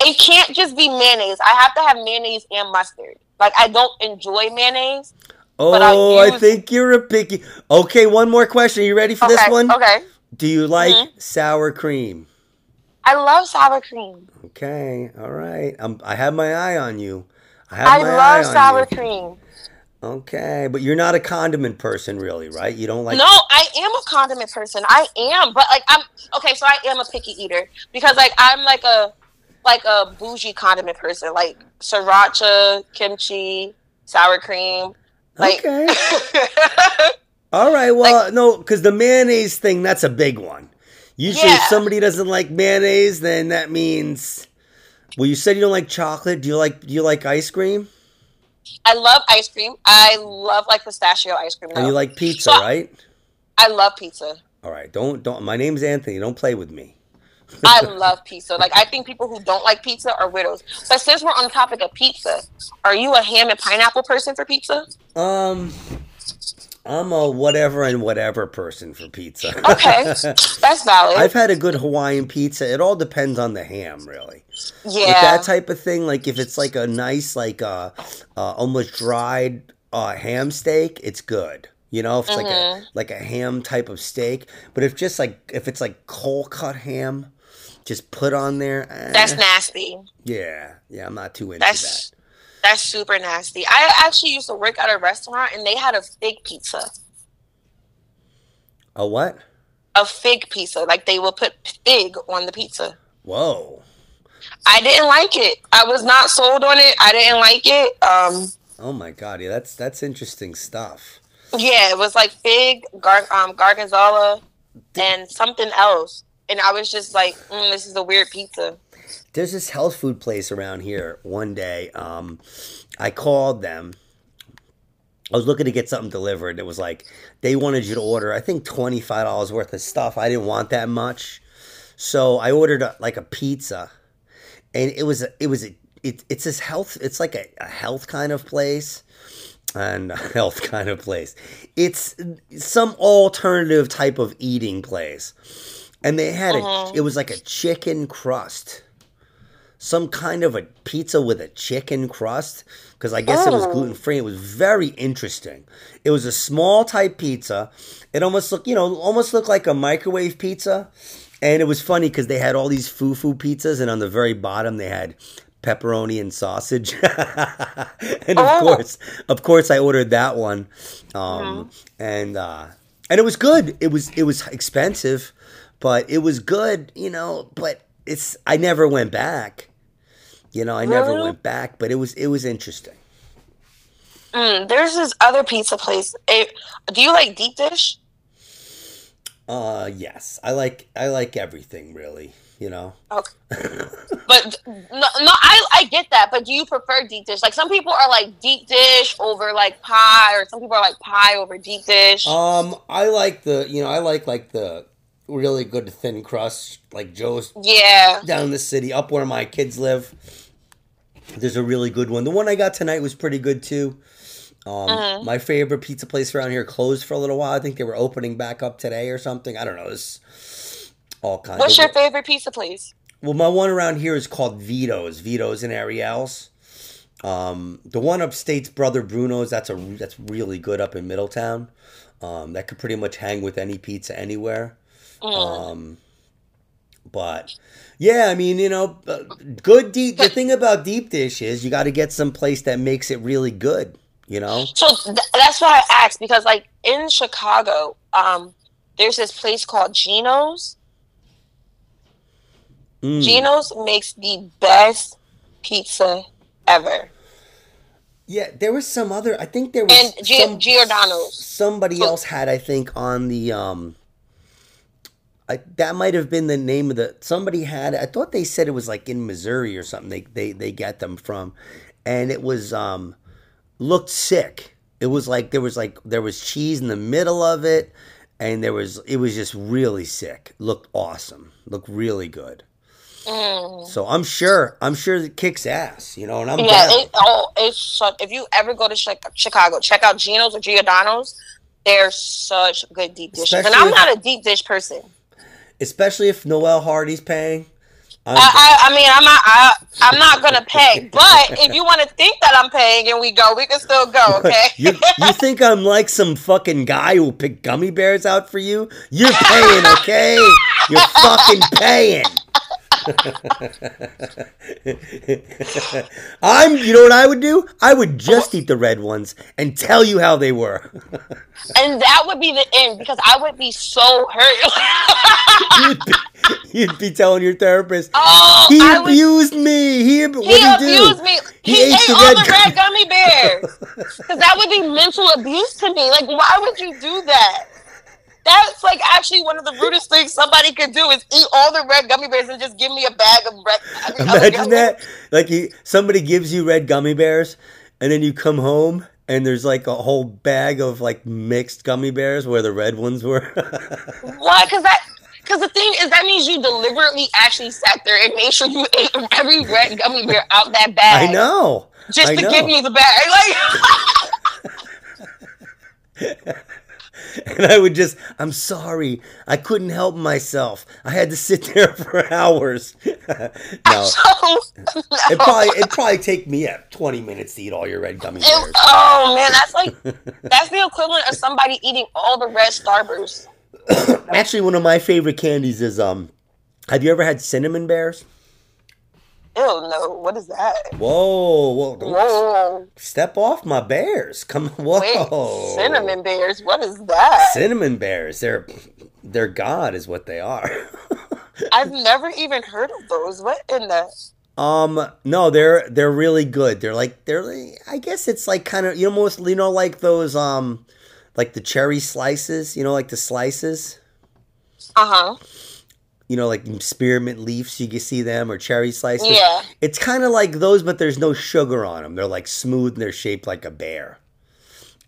B: It can't just be mayonnaise. I have to have mayonnaise and mustard. Like I don't enjoy mayonnaise.
A: Oh, use... I think you're a picky. Okay, one more question. Are you ready for
B: okay,
A: this one?
B: Okay.
A: Do you like mm-hmm. sour cream?
B: I love sour cream.
A: Okay, all right. I'm, I have my eye on you.
B: I, have I love sour cream.
A: Okay, but you're not a condiment person, really, right? You don't like.
B: No, I am a condiment person. I am, but like I'm okay. So I am a picky eater because like I'm like a like a bougie condiment person, like sriracha, kimchi, sour cream. Like,
A: okay. (laughs) All right. Well, like, no, because the mayonnaise thing, that's a big one. Usually, yeah. if somebody doesn't like mayonnaise, then that means. Well, you said you don't like chocolate. Do you like Do you like ice cream?
B: I love ice cream. I love like pistachio ice cream.
A: Though. And you like pizza, so, right?
B: I love pizza.
A: All right, don't don't. My name's Anthony. Don't play with me.
B: I (laughs) love pizza. Like I think people who don't like pizza are widows. But since we're on the topic of pizza, are you a ham and pineapple person for pizza?
A: Um, I'm a whatever and whatever person for pizza.
B: Okay, (laughs) that's valid.
A: I've had a good Hawaiian pizza. It all depends on the ham, really.
B: Yeah,
A: With that type of thing. Like if it's like a nice, like uh, uh almost dried uh, ham steak, it's good. You know, if it's mm-hmm. like a mm-hmm. like a ham type of steak. But if just like if it's like cold cut ham, just put on there.
B: Eh. That's nasty.
A: Yeah, yeah, I'm not too into
B: that's,
A: that.
B: That's super nasty. I actually used to work at a restaurant and they had a fig pizza.
A: A what?
B: A fig pizza. Like they would put fig on the pizza.
A: Whoa.
B: I didn't like it. I was not sold on it. I didn't like it. Um
A: Oh my god, yeah, that's that's interesting stuff.
B: Yeah, it was like fig, gar- um, gorgonzola, and something else and I was just like, mm, "This is a weird pizza."
A: There's this health food place around here. One day, um, I called them. I was looking to get something delivered. It was like they wanted you to order, I think, twenty five dollars worth of stuff. I didn't want that much, so I ordered a, like a pizza, and it was a, it was a, it, it's this health. It's like a, a health kind of place and (laughs) health kind of place. It's some alternative type of eating place and they had uh-huh. a it was like a chicken crust some kind of a pizza with a chicken crust because i guess oh. it was oh. gluten-free it was very interesting it was a small type pizza it almost looked you know almost looked like a microwave pizza and it was funny because they had all these foo-foo pizzas and on the very bottom they had pepperoni and sausage (laughs) and of oh. course of course i ordered that one um, and uh, and it was good it was it was expensive but it was good, you know. But it's I never went back. You know, I never went back, but it was it was interesting.
B: Mm, there's this other pizza place. It, do you like deep dish?
A: Uh, yes. I like I like everything really. You know.
B: Okay. (laughs) but no, no, I I get that. But do you prefer deep dish? Like some people are like deep dish over like pie, or some people are like pie over deep dish.
A: Um, I like the you know I like like the really good thin crust, like Joe's.
B: Yeah.
A: Down in the city, up where my kids live. There's a really good one. The one I got tonight was pretty good too. Um, mm-hmm. My favorite pizza place around here closed for a little while. I think they were opening back up today or something. I don't know. It's all kinds.
B: What's your favorite pizza place?
A: Well, my one around here is called Vito's. Vito's and Ariel's. Um, the one upstate's Brother Bruno's. That's a that's really good up in Middletown. Um, that could pretty much hang with any pizza anywhere. Mm. Um, but yeah, I mean, you know, uh, good deep. The thing about deep dish is you got to get some place that makes it really good. You know.
B: So th- that's why I asked because, like, in Chicago, um, there's this place called Gino's. Mm. Gino's makes the best pizza ever.
A: Yeah, there was some other. I think there was
B: and G- some, Giordano's.
A: Somebody so, else had, I think, on the um I, that might have been the name of the somebody had I thought they said it was like in Missouri or something they they they get them from. And it was um looked sick. It was like there was like there was cheese in the middle of it and there was it was just really sick. Looked awesome. Looked really good. Mm. so I'm sure I'm sure it kicks ass you know and I'm
B: yeah it, oh it's if you ever go to Chicago check out Gino's or Giordano's they're such good deep dishes. Especially and I'm not a deep dish person
A: especially if Noelle Hardy's paying.
B: I, I, I mean, I'm not. I, I'm not gonna (laughs) pay. But if you want to think that I'm paying and we go, we can still go. Okay.
A: you, you (laughs) think I'm like some fucking guy who picked gummy bears out for you? You're paying, okay? You're fucking paying. I'm, you know what I would do? I would just eat the red ones and tell you how they were.
B: and that would be the end because I would be so hurt.
A: you'd, be, you'd be telling your therapist,
B: oh,
A: he
B: I would-
A: abused me. He,
B: he
A: he do?
B: abused me.
A: He
B: He,
A: ate
B: ate,
A: the
B: all
A: red
B: the red gummy bears. Because that would be mental abuse to me. Like, why would you do that? That's like actually one of the rudest things somebody could do is eat all the red gummy bears and just give me a bag of red.
A: Imagine that. Like you, somebody gives you red gummy bears, and then you come home and there's like a whole bag of like mixed gummy bears where the red ones were. (laughs)
B: Why? Because that. Because the thing is, that means you deliberately actually sat there and made sure you (laughs) ate every red gummy bear out that bag.
A: I know.
B: Just
A: I
B: to
A: know.
B: give me the bag. (laughs) Like, (laughs)
A: And I would just, I'm sorry, I couldn't help myself. I had to sit (laughs) there for hours. (laughs) no,
B: so,
A: it probably it'd probably take me yeah, 20 minutes to eat all your red gummy
B: It-
A: bears.
B: oh man, that's like that's the equivalent of somebody eating all the red Starbursts. (coughs)
A: Actually, one of my favorite candies is um. Have you ever had cinnamon bears?
B: Ew, no, what is that?
A: Whoa, whoa!
B: Whoa,
A: Step off my bears! Come, whoa!
B: wait, cinnamon bears. What is that?
A: Cinnamon bears. They're they're god is what they are. (laughs)
B: I've never even heard of those. What in the?
A: um, no, they're they're really good. They're like they're. like- I guess it's like kind of you almost you know like those um, like the cherry slices. You know, like the slices.
B: Uh huh.
A: You know, like spearmint leaves. You can see them or cherry slices.
B: Yeah.
A: It's kind of like those, but there's no sugar on them. They're like smooth and they're shaped like a bear.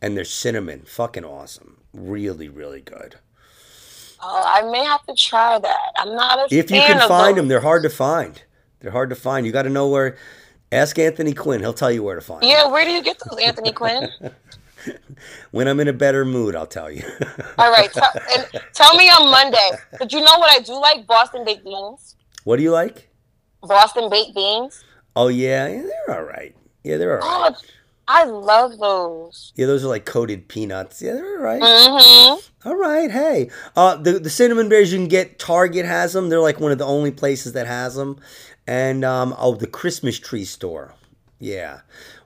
A: And they're cinnamon. Fucking awesome. Really, really good.
B: Oh, I may have to try that. I'm not a
A: If you can find
B: those.
A: them, they're hard to find. They're hard to find. You got to know where. Ask Anthony Quinn. He'll tell you where to find them.
B: Yeah, where do you get those, Anthony Quinn? (laughs) (laughs)
A: When I'm in a better mood, I'll tell you. (laughs)
B: All right, tell, and tell me on Monday. But you know what I do like? Boston baked beans.
A: what do you like?
B: Boston baked beans.
A: Oh, yeah. yeah they're all right. Yeah, they're all right.
B: Oh, I love those.
A: Yeah, those are like coated peanuts. Yeah, they're all right.
B: Mm-hmm.
A: All right, hey, uh, the the cinnamon bears you can get. Target has them. They're like one of the only places that has them, and um, oh, the Christmas tree store. Yeah.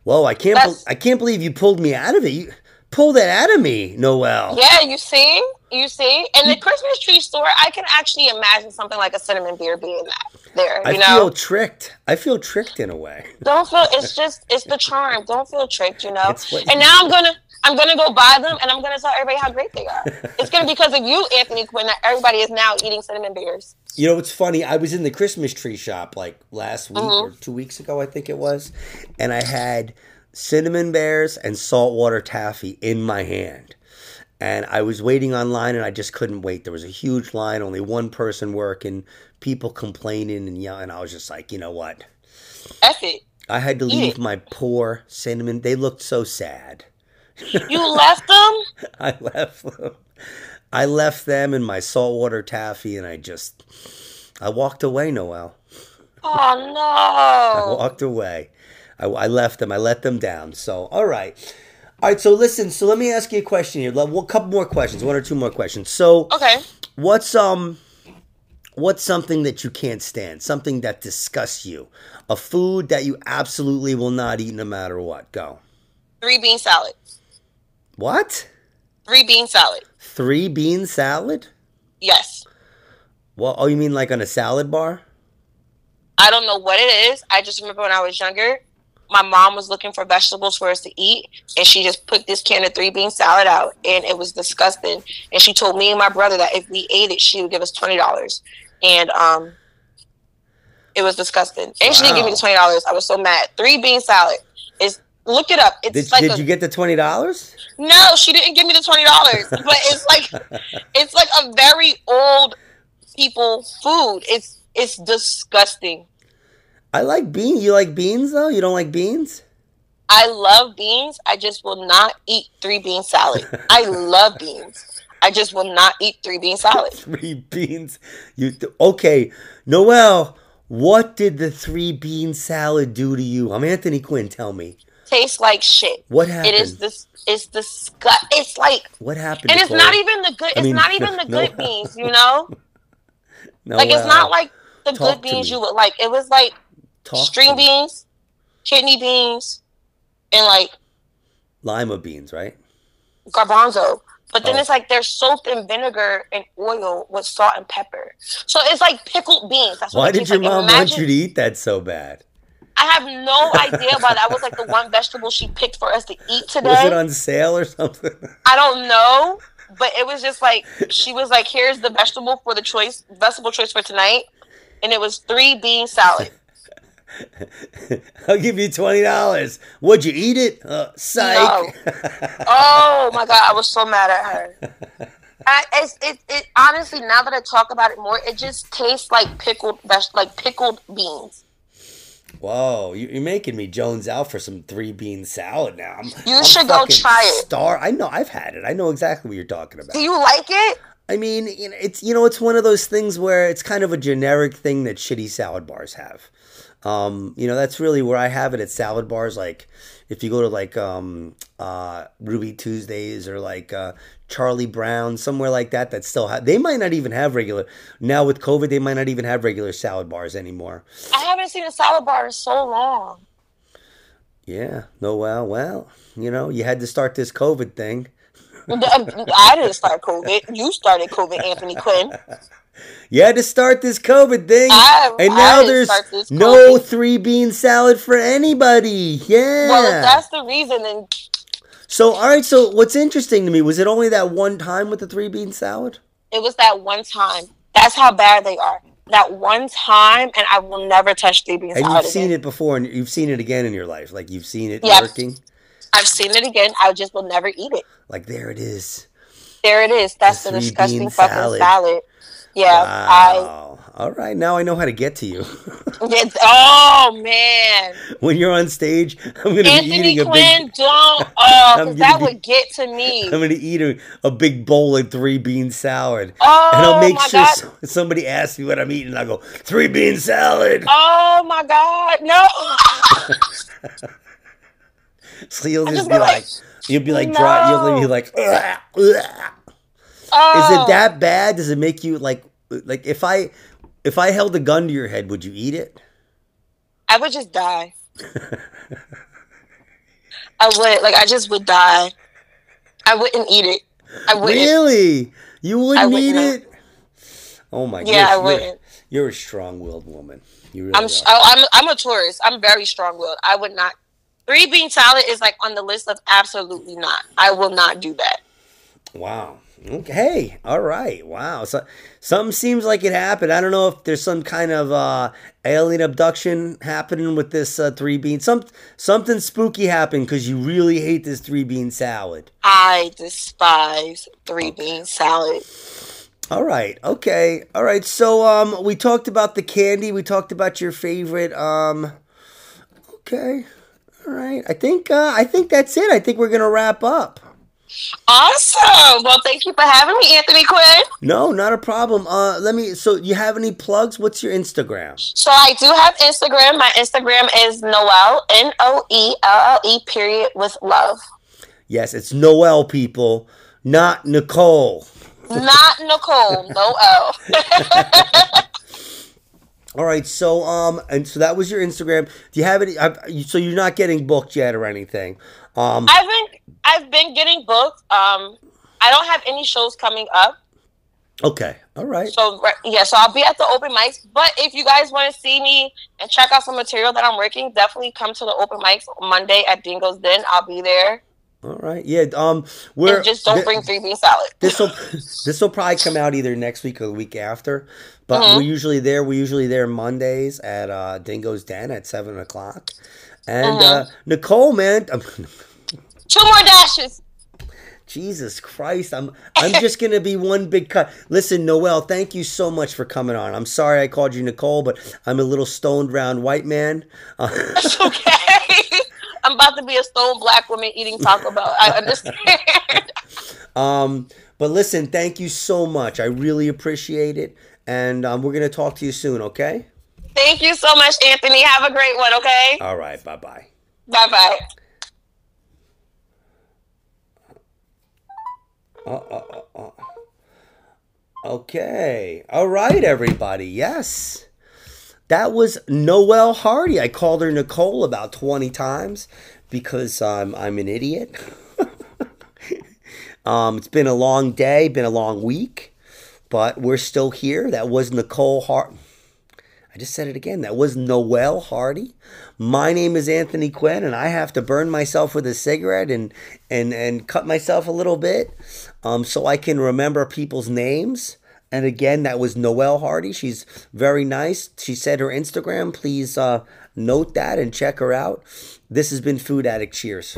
A: Whoa, I can't. Be- I can't believe you pulled me out of it. You pulled that out of me, Noelle.
B: Yeah, you see, you see, and the Christmas tree store, I can actually imagine something like a cinnamon beer being that there.
A: I
B: You know, I
A: feel tricked. I feel tricked in a way.
B: don't feel. It's (laughs) just, it's the charm. Don't feel tricked. You know. And now I'm gonna, I'm gonna go buy them, and I'm gonna tell everybody how great they are. It's gonna be because of you, Anthony Quinn, that everybody is now eating cinnamon bears.
A: You know, it's funny. I was in the Christmas tree shop like last week
B: Mhm.
A: or two weeks ago, I think it was, and I had cinnamon bears and saltwater taffy in my hand. And I was waiting online and I just couldn't wait. There was a huge line, only one person working, people complaining and yelling. And I was just like, you know what?
B: F it.
A: I had to leave my poor cinnamon. They looked so sad.
B: You left them. (laughs)
A: I left them. I left them in my saltwater taffy and I just, I walked away, Noelle.
B: Oh no. (laughs)
A: I walked away. I, I left them. I let them down. So, all right. All right. So, listen. So, let me ask you a question here. Well, a couple more questions. One or two more questions. So,
B: Okay.
A: what's um, what's something that you can't stand? Something that disgusts you? A food that you absolutely will not eat no matter what? Go.
B: Three bean salad.
A: What?
B: Three bean salad.
A: Three bean salad?
B: Yes.
A: Well, oh, you mean like on a salad bar?
B: I don't know what it is. I just remember when I was younger, my mom was looking for vegetables for us to eat, and she just put this can of three bean salad out, and it was disgusting. And she told me and my brother that if we ate it, she would give us twenty dollars, and um, it was disgusting. And she didn't give me the twenty dollars. I was so mad. Three bean salad is look it up. It's
A: Did,
B: like
A: did
B: a,
A: you get the twenty dollars?
B: no, she didn't give me the twenty dollars, but it's like (laughs) it's like a very old people food. It's it's disgusting.
A: I like beans. You like beans though? You don't like beans?
B: I love beans. I just will not eat three bean salad. I love beans. I just will not eat three bean (laughs) salad.
A: Three beans. You okay, Noelle? What did the three bean salad do to you? I'm Anthony Quinn. Tell me.
B: Tastes like shit.
A: What happened?
B: It is this. It's disgust. It's like,
A: What happened?
B: and it's
A: Nicole?
B: not even the good. It's
A: mean,
B: not even (laughs) the
A: no.
B: good beans. You know, (laughs)
A: No,
B: like it's
A: uh,
B: not like the
A: talk
B: good beans you would like. It was like
A: talk
B: string beans, kidney beans, and like
A: lima beans, right?
B: garbanzo. But then
A: Oh.
B: it's like they're soaked in vinegar and oil with salt and pepper. So it's like pickled beans. That's what
A: Why did your
B: like.
A: mom want you to eat that so bad?
B: I have no idea why that was like the one vegetable she picked for us to eat today.
A: Was it on sale or something?
B: I don't know, but it was just like she was like, "Here's the vegetable for the choice, vegetable choice for tonight," and it was three bean salad.
A: I'll give you twenty dollars. Would you eat it? Uh, psych.
B: Oh my god, I was so mad at her. I, it's, it, it honestly now that I talk about it more, it just tastes like pickled like pickled beans.
A: Whoa, you- you're making me Jones out for some three bean salad now. I'm,
B: You
A: I'm
B: should go try it.
A: Star, I know I've had it. I know exactly what you're talking about.
B: Do you like it?
A: I mean, it's you know, it's one of those things where it's kind of a generic thing that shitty salad bars have. Um, you know, that's really where I have it at salad bars. Like, if you go to like um, uh, Ruby Tuesdays or like uh, Charlie Brown, somewhere like that, that still have. They might not even have regular now with COVID. They might not even have regular salad bars anymore.
B: I haven't seen a salad bar in so long.
A: Yeah. No. Well. Well. You know, you had to start this COVID thing.
B: I didn't start COVID. You started COVID, Anthony Quinn. (laughs)
A: You had to start this COVID thing,
B: I-
A: and now there's no three bean salad for anybody. Yeah.
B: Well, if that's the reason, then
A: so, all right. So, what's interesting to me was it only that one time with the three bean salad?
B: it was that one time. That's how bad they are. That one time, and I will never touch three bean
A: And
B: salad
A: you've seen
B: again.
A: it before, and you've seen it again in your life. Like you've seen it working.
B: I've seen it again. I just will never eat it.
A: Like there it is.
B: There it is. That's
A: The
B: the, disgusting fucking
A: salad.
B: salad. Yeah, I.
A: All right, now I know how to get to you.
B: Oh man, (laughs)
A: when you're on stage, I'm gonna be
B: Anthony
A: eating a
B: Quinn,
A: big. (laughs)
B: don't. Oh,
A: I'm
B: 'cause
A: gonna
B: that
A: be-
B: would get to me. (laughs)
A: I'm gonna eat a, a big bowl of three bean salad.
B: Oh
A: and I'll oh, make
B: my
A: sure so- somebody asks me what I'm eating. I go three bean salad.
B: Oh my god, no.
A: So you'll just
B: just
A: be like,
B: like,
A: you'll be like dry. You'll be like, "Ugh, ugh."
B: oh.
A: is it oh. that bad? Does it make you like, like if I, if I held a gun to your head, would you eat it?
B: I would just die. I would like I just would die. I wouldn't eat it. I wouldn't.
A: Really? You wouldn't
B: wouldn't
A: eat
B: know.
A: it? Oh my god.
B: Yeah, I
A: you're,
B: wouldn't.
A: You're a strong-willed woman. You really
B: I'm
A: are.
B: s- oh, I'm I'm a tourist. I'm very strong willed. I would not. Three bean salad is like on the list of absolutely not. I will not do that.
A: Wow. Okay. All right. Wow. So something seems like it happened. I don't know if there's some kind of uh, alien abduction happening with this uh, three bean. Some something spooky happened because you really hate this three bean salad.
B: I despise three bean salad.
A: All right. Okay. All right. So um, we talked about the candy. We talked about your favorite. Um, okay. All right. I think uh, I think that's it. I think we're gonna wrap up.
B: Awesome. Well, thank you for having me, Anthony Quinn.
A: No, not a problem. Uh, let me. So you have any plugs? What's your Instagram?
B: So I do have Instagram. My Instagram is Noelle N O E L L E period with love.
A: Yes, it's Noelle, people, not Nicole.
B: Not Nicole. (laughs) Noelle. (laughs)
A: All right, so um, and so that was your Instagram. Do you have any? I've, so you're not getting booked yet or anything? Um,
B: I've been I've been getting booked. Um, I don't have any shows coming up.
A: okay, all right.
B: So yeah, so I'll be at the open mics. But if you guys want to see me and check out some material that I'm working, definitely come to the open mics Monday at Dingo's Den. I'll be there.
A: All right, yeah. Um, we're
B: and just don't
A: thi-
B: bring three bean salad.
A: this will this will probably come out either next week or the week after. But
B: Mhm.
A: we're usually there. We're usually there Mondays at uh, Dingo's Den at seven o'clock. And uh,
B: Mhm.
A: Nicole, man, (laughs)
B: Two more dashes.
A: Jesus Christ, I'm I'm just gonna be one big cut. Listen, Noelle, thank you so much for coming on. I'm sorry I called you Nicole, but I'm a little stoned round white man. Uh,
B: It's okay. (laughs) I'm about to be a stone black woman eating Taco Bell. I understand. (laughs)
A: um, but listen, thank you so much. I really appreciate it, and um, we're gonna talk to you soon. Okay?
B: Thank you so much, Anthony. Have a great one, okay?
A: All right. Bye bye.
B: Bye bye.
A: Uh, uh, uh. Okay. All right, everybody. Yes. That was Noelle Hardy. I called her Nicole about 20 times because I'm, I'm an idiot. (laughs) um, it's been a long day, been a long week, but we're still here. That was Nicole Hardy. I just said it again. That was Noelle Hardy. My name is Anthony Quinn, and I have to burn myself with a cigarette and and and cut myself a little bit, um, so I can remember people's names. And again, that was Noelle Hardy. She's very nice. She said her Instagram. Please uh, note that and check her out. This has been Food Addict. Cheers.